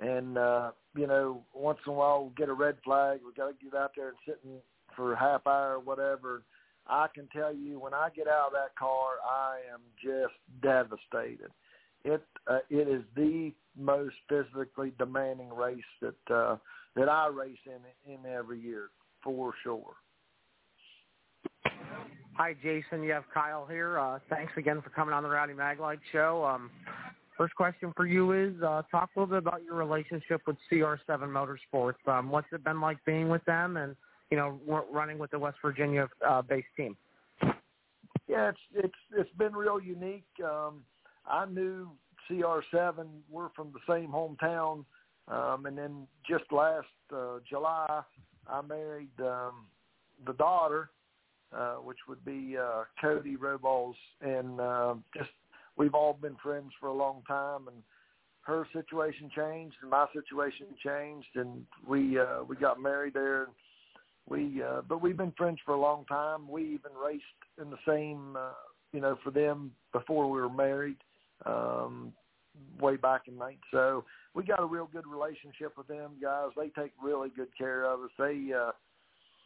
and uh, you know, once in a while we get a red flag. We got to get out there and sit in for a half hour or whatever I can tell you when I get out of that car, I am just devastated. It uh, it is the most physically demanding race that uh, that I race in in every year for sure. Hi, Jason. You have Kyle here. Uh, thanks again for coming on the Rowdy Maglite show. Um, first question for you is uh, talk a little bit about your relationship with CR7 Motorsports. Um, what's it been like being with them, and you know, running with the West Virginia uh, based team? Yeah, it's it's it's been real unique. Um, I knew CR7. We're from the same hometown, um, and then just last uh, July, I married um, the daughter, uh, which would be uh, Codie Rohrbaugh, and uh, just we've all been friends for a long time, and her situation changed, and my situation changed, and we uh, we got married there. We uh, but we've been friends for a long time. We even raced in the same uh, you know for them before we were married um, way back in night. So we got a real good relationship with them guys. They take really good care of us. They uh,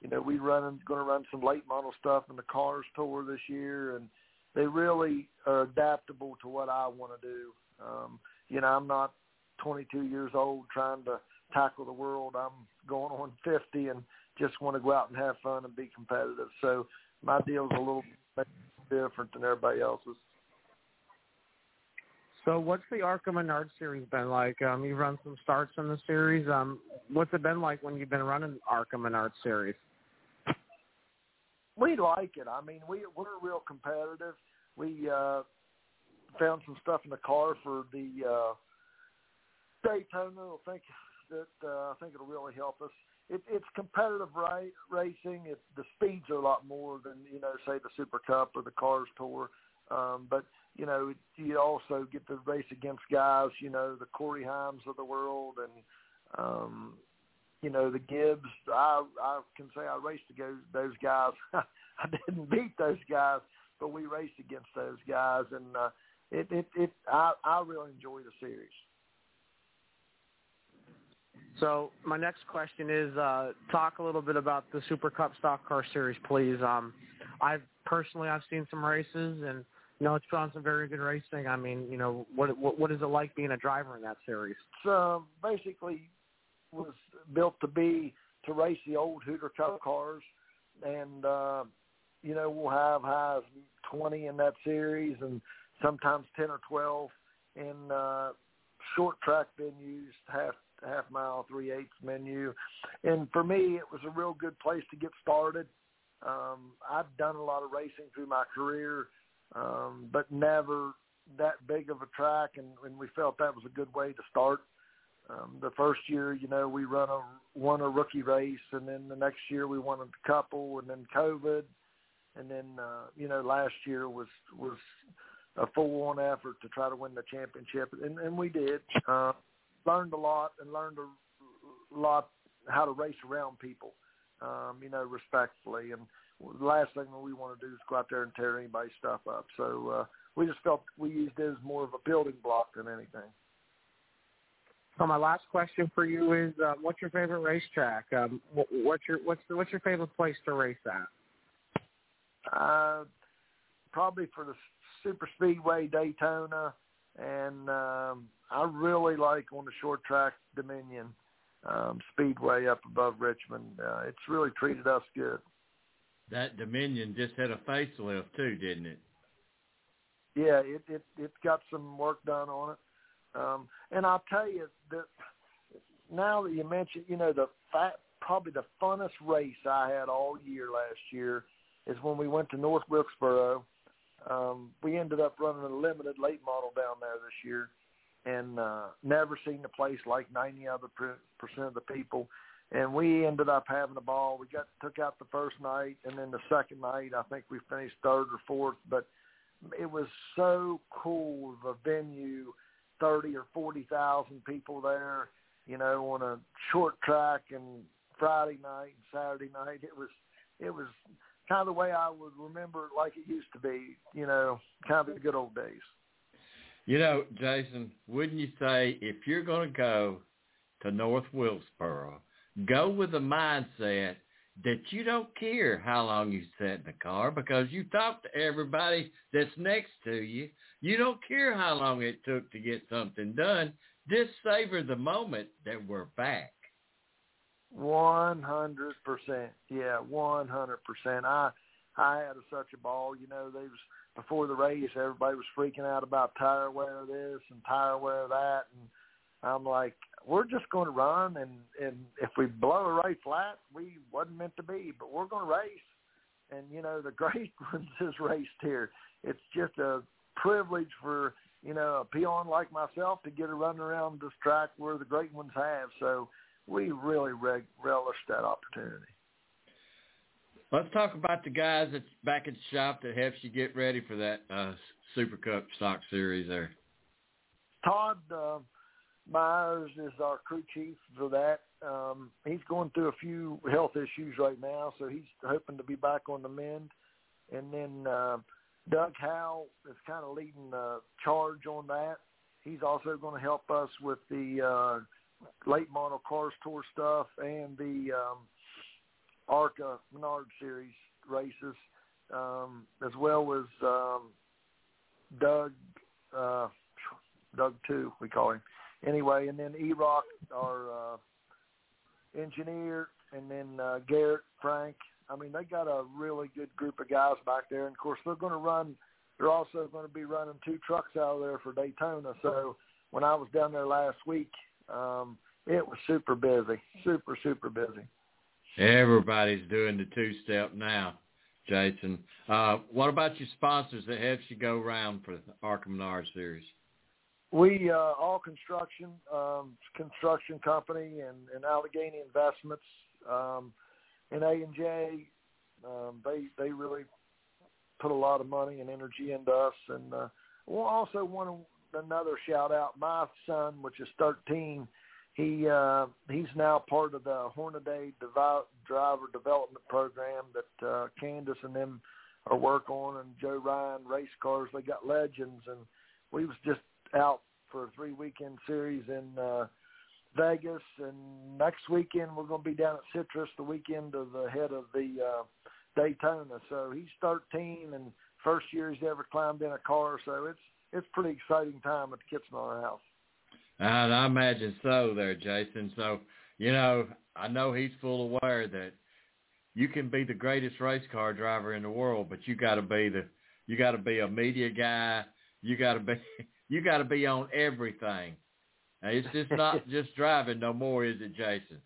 you know we run going to run some late model stuff in the cars tour this year and they really are adaptable to what I want to do. Um, you know, I'm not 22 years old trying to tackle the world. I'm going on 50 and just want to go out and have fun and be competitive. So my deal's a little different than everybody else's. So what's the ARCA Menard series been like? Um, you've run some starts in the series. Um, what's it been like when you've been running ARCA Menard series? We like it. I mean, we we're real competitive. We uh, found some stuff in the car for the uh, Daytona. I think that uh, I think it'll really help us it, it's competitive ra- racing. It, the speeds are a lot more than you know, say the Super Cup or the Cars Tour. Um, but you know, you also get to race against guys, you know, the Corey Heims of the world and, um, you know, the Gibbs. I I can say I raced against those guys. I didn't beat those guys, but we raced against those guys, and uh, it it it I I really enjoy the series. So my next question is uh, talk a little bit about the Super Cup Stock Car Series, please. Um, I've personally I've seen some races and you know it's drawn some very good racing. I mean, you know, what what what is it like being a driver in that series? So basically, was built to be to race the old Hooter Cup cars, and uh, you know we'll have high twenty in that series, and sometimes ten or twelve in uh, short track venues, half half mile, three eighths menu, and for me it was a real good place to get started. Um, I've done a lot of racing through my career, um, but never that big of a track, and, and we felt that was a good way to start. Um, the first year, you know, we run a won a rookie race, and then the next year we won a couple, and then COVID, and then uh, you know last year was was a full on effort to try to win the championship, and, and we did. Uh, learned a lot and learned a lot how to race around people, um, you know, respectfully. And the last thing that we want to do is go out there and tear anybody's stuff up. So uh, we just felt we used it as more of a building block than anything. So my last question for you is, uh, what's your favorite racetrack? Um, what, what's your what's the, what's your favorite place to race at? Uh, probably for the Super Speedway Daytona, and um, I really like on the short track Dominion um, Speedway up above Richmond. Uh, it's really treated us good. That Dominion just had a facelift too, didn't it? Yeah, it it it got some work done on it. Um, and I'll tell you that now that you mentioned, you know, the fact, probably the funnest race I had all year last year is when we went to North Wilkesboro. Um, we ended up running a limited late model down there this year, and uh, never seen a place like 90 other percent of the people. And we ended up having a ball. We got took out the first night, and then the second night, I think we finished third or fourth. But it was so cool. The venue, thirty or forty thousand people there. You know, on a short track, and Friday night and Saturday night, it was it was kind of the way I would remember it like it used to be. You know, kind of the good old days. You know, Jason, wouldn't you say if you're going to go to North Wilkesboro, go with the mindset that you don't care how long you sit in the car because you talk to everybody that's next to you. You don't care how long it took to get something done. Just savor the moment that we're back. One hundred percent. Yeah, one hundred percent. I I had a, such a ball. You know, they was before the race, everybody was freaking out about tire wear this and tire wear that, and I'm like, we're just going to run, and and if we blow a right flat, we wasn't meant to be, but we're going to race. And you know, the great ones is raced here. It's just a privilege for you know a peon like myself to get a run around this track where the great ones have. So we really reg- relished that opportunity. Let's talk about the guys that's back at the shop that helps you get ready for that uh, Super Cup Stock Series there. Todd uh, Myers is our crew chief for that. Um, he's going through a few health issues right now, so he's hoping to be back on the mend. And then uh, Doug Howe is kind of leading the charge on that. He's also going to help us with the uh, late model cars tour stuff and the um, ARCA Menard Series races, um, as well as um, Doug, uh, Doug two we call him. Anyway, and then E-Rock, our uh, engineer, and then uh, Garrett, Frank. I mean, they got a really good group of guys back there, and of course they're going to run. They're also going to be running two trucks out of there for Daytona. So when I was down there last week, um, it was super busy, super super busy. Everybody's doing the two-step now, Jason. Uh, what about your sponsors that helps you go around for the ARCA Menard series? We uh, all construction, um, construction company, and, and Allegheny Investments, um, and A and J. Um, they they really put a lot of money and energy into us, and uh, we'll also want another shout out. My son, which is 13, he uh, he's now part of the Hornaday Devi- Driver Development Program that uh, Candace and them are work on, and Joe Ryan Race Cars. They got legends, and we was just out for a three weekend series in uh, Vegas, and next weekend we're going to be down at Citrus the weekend of the head of the uh, Daytona. So he's 13 and first year he's ever climbed in a car. So it's it's pretty exciting time at the Kitzmiller house. And I imagine so there, Jason. So, you know, I know he's full aware that you can be the greatest race car driver in the world, but you got to be the you got to be a media guy. You got to be you got to be on everything. Now, it's just not just driving no more, is it, Jason?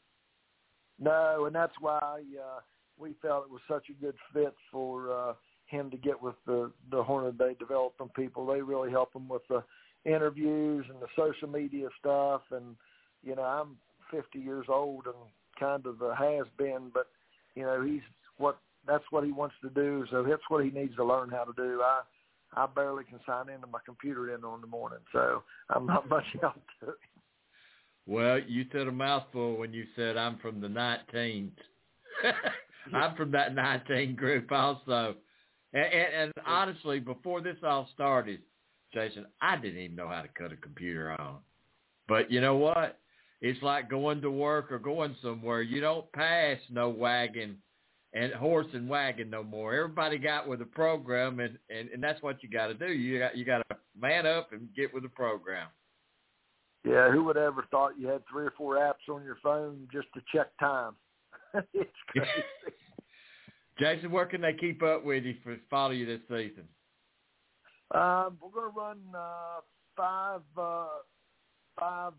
No, and that's why uh, we felt it was such a good fit for uh, him to get with the the Hornaday Development people. They really help him with the interviews and the social media stuff. And you know, I'm 50 years old and kind of a has been, but you know, he's what that's what he wants to do. So that's what he needs to learn how to do. I I barely can sign into my computer in on the morning, so I'm not much help to it. Well, you said a mouthful when you said I'm from the 19th. I'm from that 19 group also. And, and, and honestly, before this all started, Jason, I didn't even know how to cut a computer on. But you know what? It's like going to work or going somewhere. You don't pass no wagon and horse and wagon no more. Everybody got with the program, and and, and that's what you got to do. You got you got to man up and get with the program. Yeah, who would ever thought you had three or four apps on your phone just to check time? it's crazy. Jason, where can they keep up with you for follow you this season? Um, we're going to run uh, five uh, five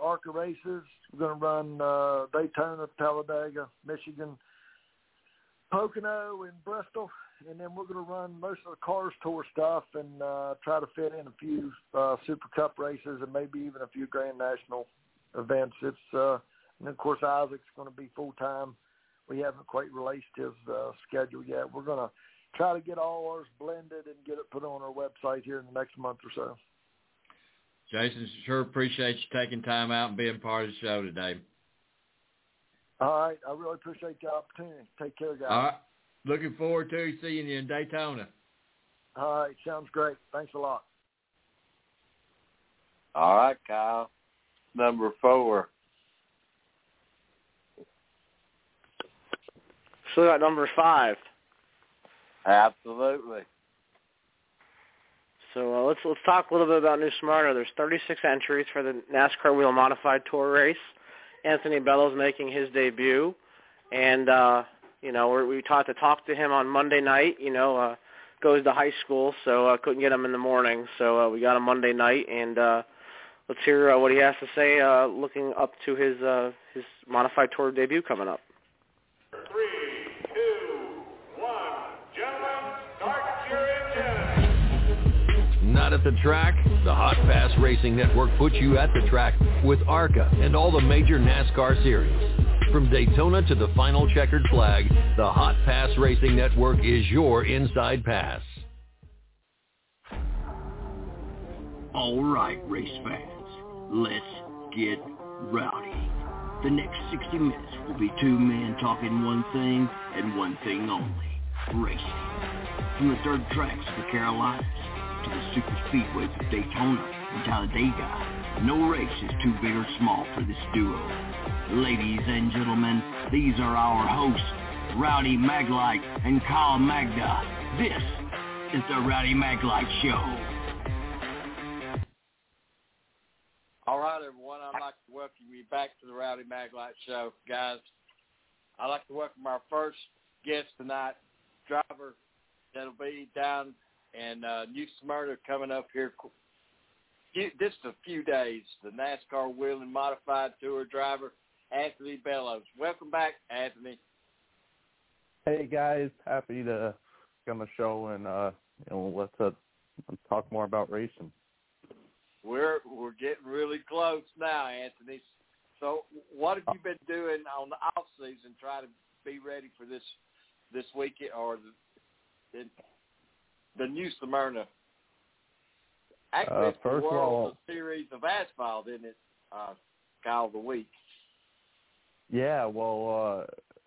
ARCA races. We're going to run uh, Daytona, Talladega, Michigan, Pocono, and Bristol, and then we're going to run most of the Cars Tour stuff and uh, try to fit in a few uh, Super Cup races and maybe even a few Grand National events. It's uh, and of course Isaac's going to be full time. We haven't quite released his uh, schedule yet. We're going to try to get all ours blended and get it put on our website here in the next month or so. Jason, sure appreciate you taking time out and being part of the show today. All right. I really appreciate the opportunity. Take care, guys. All right. Looking forward to seeing you in Daytona. All right. Sounds great. Thanks a lot. All right, Kyle. Number four. So got number five. Absolutely. So uh, let's let's talk a little bit about New Smyrna. There's 36 entries for the NASCAR Whelen Modified Tour race. Anthony Bellows making his debut, and uh, you know we're, we talked to talk to him on Monday night. You know, uh, goes to high school, so uh, couldn't get him in the morning. So uh, we got him Monday night, and uh, let's hear uh, what he has to say. Uh, looking up to his uh, his Modified Tour debut coming up. Not at the track? The Hot Pass Racing Network puts you at the track with ARCA and all the major NASCAR series. From Daytona to the final checkered flag, the Hot Pass Racing Network is your inside pass. All right, race fans, let's get rowdy. The next 60 minutes will be two men talking one thing and one thing only, racing. From the dirt tracks of the Carolinas to the super speedways of Daytona and Talladega, no race is too big or small for this duo. Ladies and gentlemen, these are our hosts, Rowdy Maglite and Kyle Magda. This is the Rowdy Maglite Show. All right, everyone. I'd like to welcome you back to the Rowdy Maglite Show, guys. I'd like to welcome our first guest tonight, driver that'll be down in uh, New Smyrna coming up here few, just a few days. The NASCAR Whelen Modified Tour driver, Anthony Bellows. Welcome back, Anthony. Hey guys, happy to come on the show and uh, you know let's uh, talk more about racing. We're we're getting really close now, Anthony. So, what have you been doing on the off season, trying to be ready for this this weekend or the the, New Smyrna? Actually, Uh, it's the first of World all- Series of Asphalt, isn't it? Uh, Kyle of the week. Yeah, well, uh,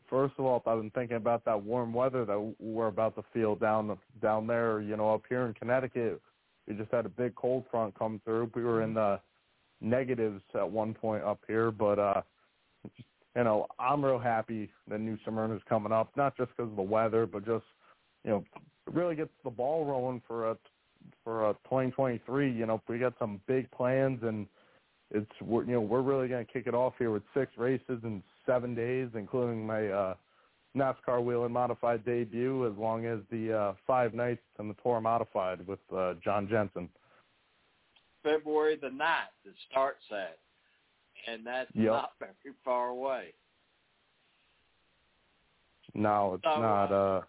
first of all, I've been thinking about that warm weather that we're about to feel down down there. You know, up here in Connecticut, we just had a big cold front come through. We were in the negatives at one point up here, but uh, you know, I'm real happy that New Smyrna is coming up. Not just because of the weather, but just you know, really gets the ball rolling for a for a 2023. You know, we got some big plans and it's we're, you know we're really going to kick it off here with six races in seven days, including my uh, NASCAR Whelen modified debut, as long as the uh, five nights and the tour modified with uh, John Jensen. February the ninth it starts at, and that's Yep. not very far away. No, it's So, not. uh, uh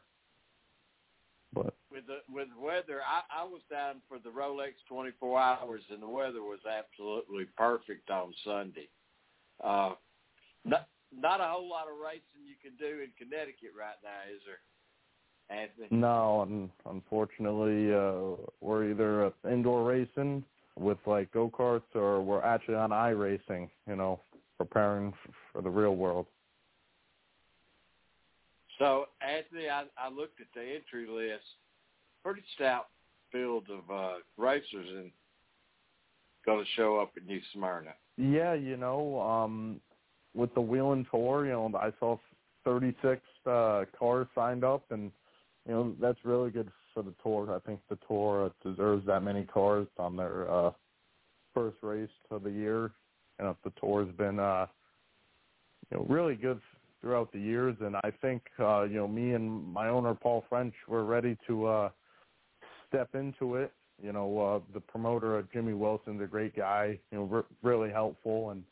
But With the with weather, I, I was down for the Rolex 24 hours, and the weather was absolutely perfect on Sunday. Uh, not not a whole lot of racing you can do in Connecticut right now, is there, Anthony? no, un- unfortunately, uh, we're either uh, indoor racing with like go karts, or we're actually on iRacing. You know, preparing for the real world. So, Anthony, I, I looked at the entry list. Pretty stout field of uh, racers and going to show up in New Smyrna. Yeah, you know, um, with the Whelen Tour, you know, I saw 36 uh, cars signed up, and you know that's really good for the tour. I think the tour deserves that many cars on their uh, first race of the year. You know, the tour's been uh, you know really good throughout the years, and I think uh, you know me and my owner Paul French were ready to uh, step into it. You know, uh, the promoter uh, Jimmy Wilson's a great guy. You know, re- really helpful and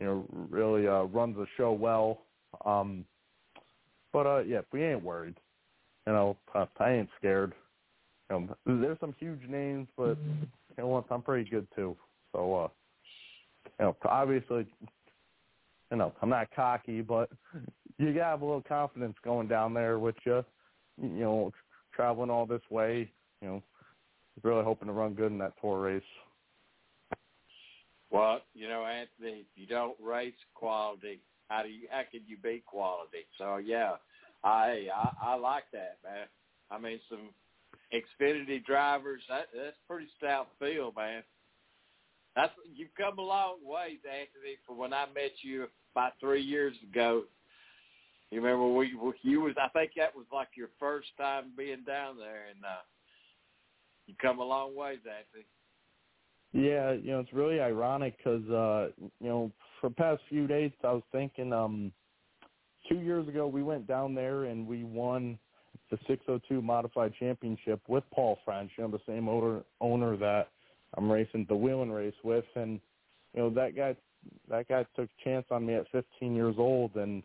you know really uh, runs the show well. Um, but uh, yeah, we ain't worried. You know, I, I ain't scared. You know, there's some huge names, but you know what? I'm pretty good too. So, uh, you know, obviously, you know, I'm not cocky, but you gotta have a little confidence going down there with you. You know, traveling all this way. You know, really hoping to run good in that tour race. Well, you know, Anthony, if you don't race quality, how do you how can you beat quality? So yeah, I I, I like that, man. I mean, some Xfinity drivers. That that's pretty stout field, man. That's you've come a long ways, Anthony, from when I met you about three years ago. You remember we, we you was I think that was like your first time being down there, and uh, you come a long ways, Anthony. Yeah, you know, it's really ironic because, uh, you know, for the past few days, I was thinking, um, two years ago we went down there and we won the 602 Modified Championship with Paul French, you know, the same owner owner that I'm racing the Whelen race with, and you know that guy that guy took a chance on me at 15 years old and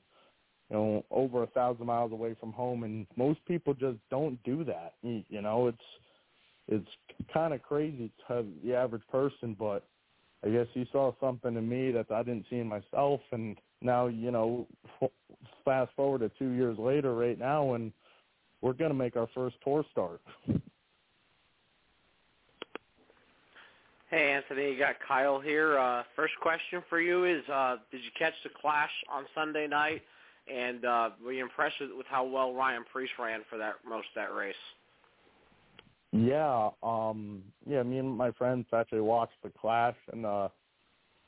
you know over a thousand miles away from home, and most people just don't do that. You, know, it's it's kind of crazy to the average person, but I guess he saw something in me that I didn't see in myself, and now you know, fast forward to two years later, right now, and we're gonna make our first tour start. Hey Anthony, you got Kyle here. Uh, first question for you is: uh, Did you catch the Clash on Sunday night? And uh, were you impressed with, how well Ryan Preece ran for that most of that race? Yeah, um, yeah. Me and my friends actually watched the Clash, and uh,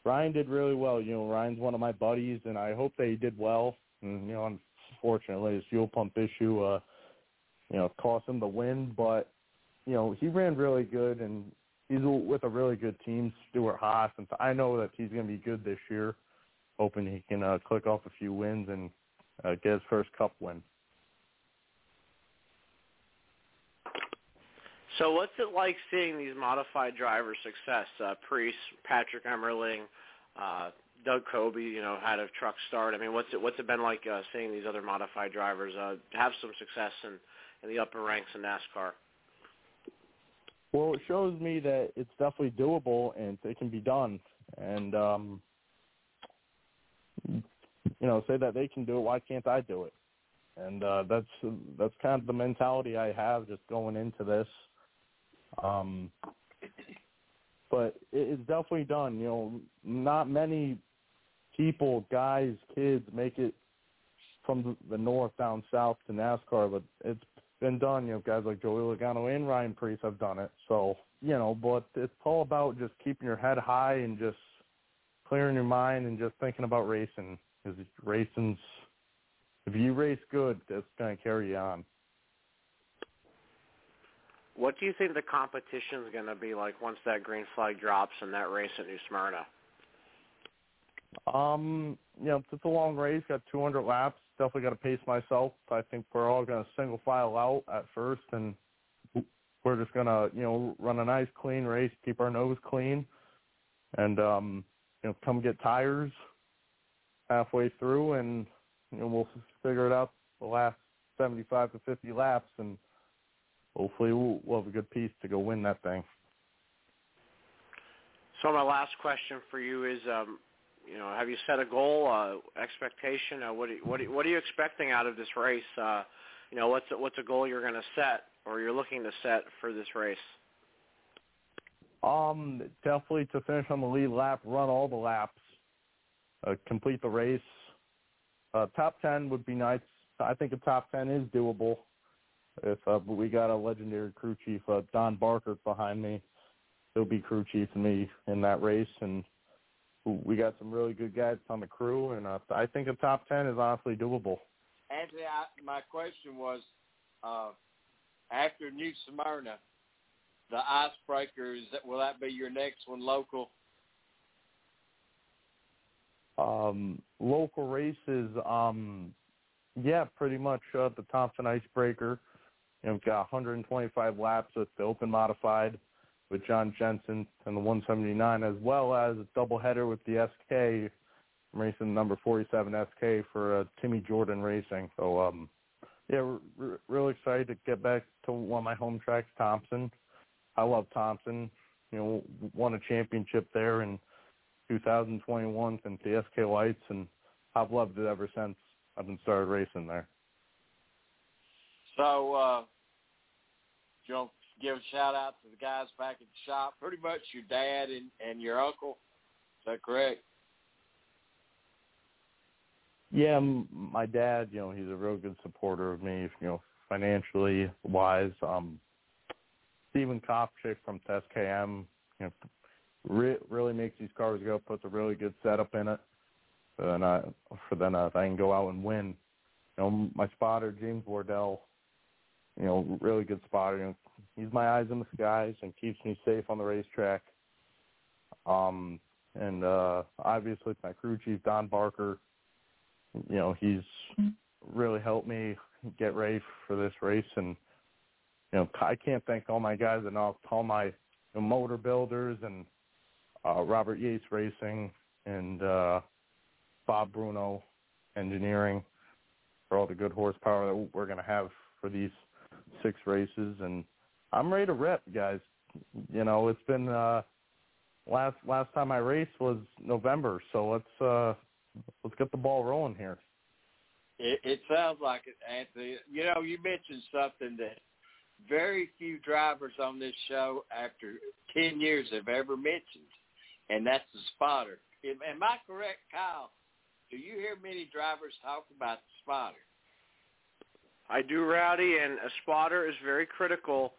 Ryan did really well. You know, Ryan's one of my buddies, and I hope that he did well. And you know, unfortunately, his fuel pump issue, uh, you know, cost him the win. But you know, he ran really good, and he's with a really good team, Stewart Haas, and I know that he's going to be good this year. Hoping he can uh, click off a few wins and uh, get his first Cup win. So what's it like seeing these modified drivers' success? Uh, Preece, Patrick Emerling, uh, Doug Coby, you know, had a truck start. I mean, what's it what's it been like uh, seeing these other modified drivers uh, have some success in, in the upper ranks in NASCAR? Well, it shows me that it's definitely doable and it can be done. And um you know, say that they can do it, why can't I do it? And uh that's that's kind of the mentality I have just going into this. Um but it's definitely done. You know, not many people, guys, kids, make it from the, north down south to NASCAR, but it's been done. You know, guys like Joey Logano and Ryan Preece have done it. So you know, but it's all about just keeping your head high and just clearing your mind and just thinking about racing. Because racing's if you race good, that's going to carry you on. What do you think the competition is going to be like once that green flag drops in that race at New Smyrna? Um, you know, it's a long race. Got 200 laps. Definitely got to pace myself. I think we're all going to single file out at first, and we're just going to, you know, run a nice clean race, keep our nose clean, and um, you know, come get tires halfway through, and you know, we'll figure it out the last 75 to 50 laps, and hopefully we'll, we'll have a good piece to go win that thing. So my last question for you is, um, you know, have you set a goal, uh, expectation? Uh, what are, what are, what are you expecting out of this race? Uh, you know, what's what's a goal you're going to set or you're looking to set for this race? Um, definitely to finish on the lead lap, run all the laps, uh, complete the race. Uh, top ten would be nice. I think a top ten is doable. If uh, we got a legendary crew chief, uh, Don Barker, behind me, he'll be crew chief and me in that race, and we got some really good guys on the crew, and uh, I think a top ten is honestly doable. Anthony, I, my question was, uh, after New Smyrna, the icebreaker is that will that be your next one local? Um, local races, um, yeah, pretty much uh, the Thompson Icebreaker. You know, we've got 125 laps with the open modified with John Jensen and the 179, as well as a doubleheader with the SK racing number 47 SK for uh, Timmy Jordan Racing. So, um, yeah, we're, really excited to get back to one of my home tracks, Thompson. I love Thompson. You know, won a championship there in 2021 since the SK Lights, and I've loved it ever since I've been started racing there. So, uh, to give a shout out to the guys back at the shop? Pretty much your dad and, and your uncle. Is that correct? Yeah, my dad, you know, he's a real good supporter of me, you know, financially wise. Um, Stephen Kopchick from SKM, you know, re- really makes these cars go, puts a really good setup in it. So then I, for then uh, I can go out and win. You know, my spotter James Wardell, you know, really good spotter. He's my eyes in the skies and keeps me safe on the racetrack. Um, and uh, obviously my crew chief Don Barker, you know, he's really helped me get ready for this race and you know, I can't thank all my guys enough, all my motor builders and uh, Robert Yates Racing and uh, Bob Bruno Engineering for all the good horsepower that we're going to have for these six races. And I'm ready to rip, guys. You know, it's been uh, last last time I raced was November, so let's uh, let's get the ball rolling here. It, it sounds like it, Anthony. You know, you mentioned something that very few drivers on this show after 10 years have ever mentioned, and that's the spotter. Am, am I correct, Kyle? Do you hear many drivers talk about the spotter? I do, Rowdy, and a spotter is very critical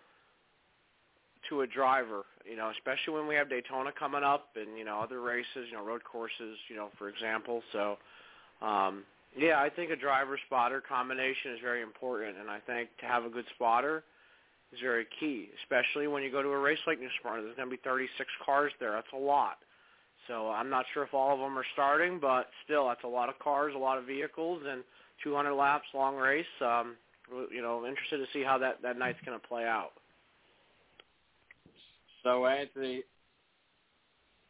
to a driver, you know, especially when we have Daytona coming up and, you know, other races, you know, road courses, you know, for example. So, um, yeah, I think a driver spotter combination is very important, and I think to have a good spotter is very key, especially when you go to a race like New Smyrna. There's going to be 36 cars there. That's a lot. So I'm not sure if all of them are starting, but still, that's a lot of cars, a lot of vehicles, and 200 laps, long race. Um, you know, interested to see how that that night's going to play out. So Anthony,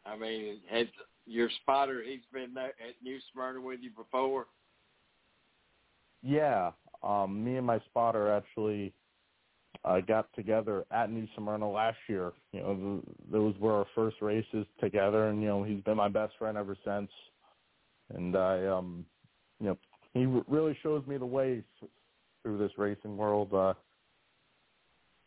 I mean, has your spotter? He's been there at New Smyrna with you before. Yeah, um, me and my spotter actually uh, got together at New Smyrna last year. You know, th- those were our first races together, and you know, he's been my best friend ever since. And I, um, you know, he really shows me the way through this racing world. Uh,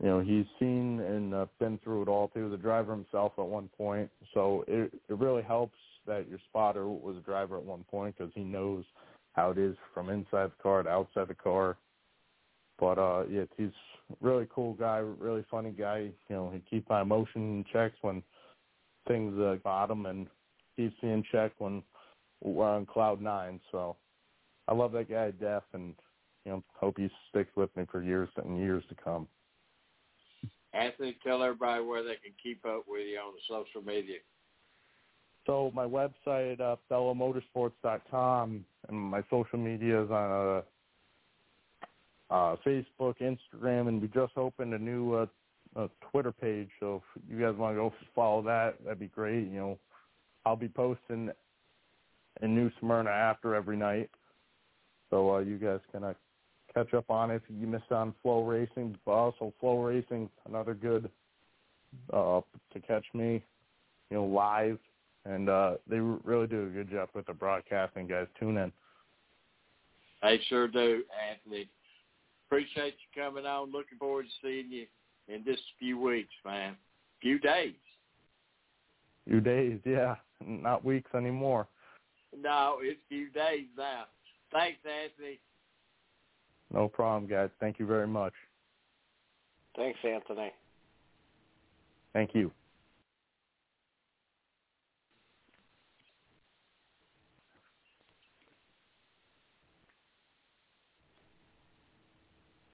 you know he's seen and uh, been through it all too. The driver himself at one point, so it it really helps that your spotter was a driver at one point because he knows how it is from inside the car to outside the car. But uh yeah, he's really cool guy, really funny guy. You know, he keeps my emotion in checks when things uh, bottom and keeps me in check when we're on cloud nine. So I love that guy to death and you know, hope he sticks with me for years and years to come. Anthony, tell everybody where they can keep up with you on the social media. So my website, uh, fellowmotorsports.com, and my social media is on uh, uh, Facebook, Instagram, and we just opened a new uh, uh, Twitter page. So if you guys want to go follow that, that'd be great. You know, I'll be posting in New Smyrna after every night, so uh, you guys can uh, catch up on it. If you missed on FloRacing, but also FloRacing, another good uh, to catch me, you know, live and uh, they really do a good job with the broadcasting. Guys, tune in. They sure do, Anthony. Appreciate you coming on. Looking forward to seeing you in just a few weeks, man. Few days. Few days, yeah. Not weeks anymore. No, it's few days now. Thanks, Anthony. No problem, guys. Thank you very much. Thanks, Anthony. Thank you.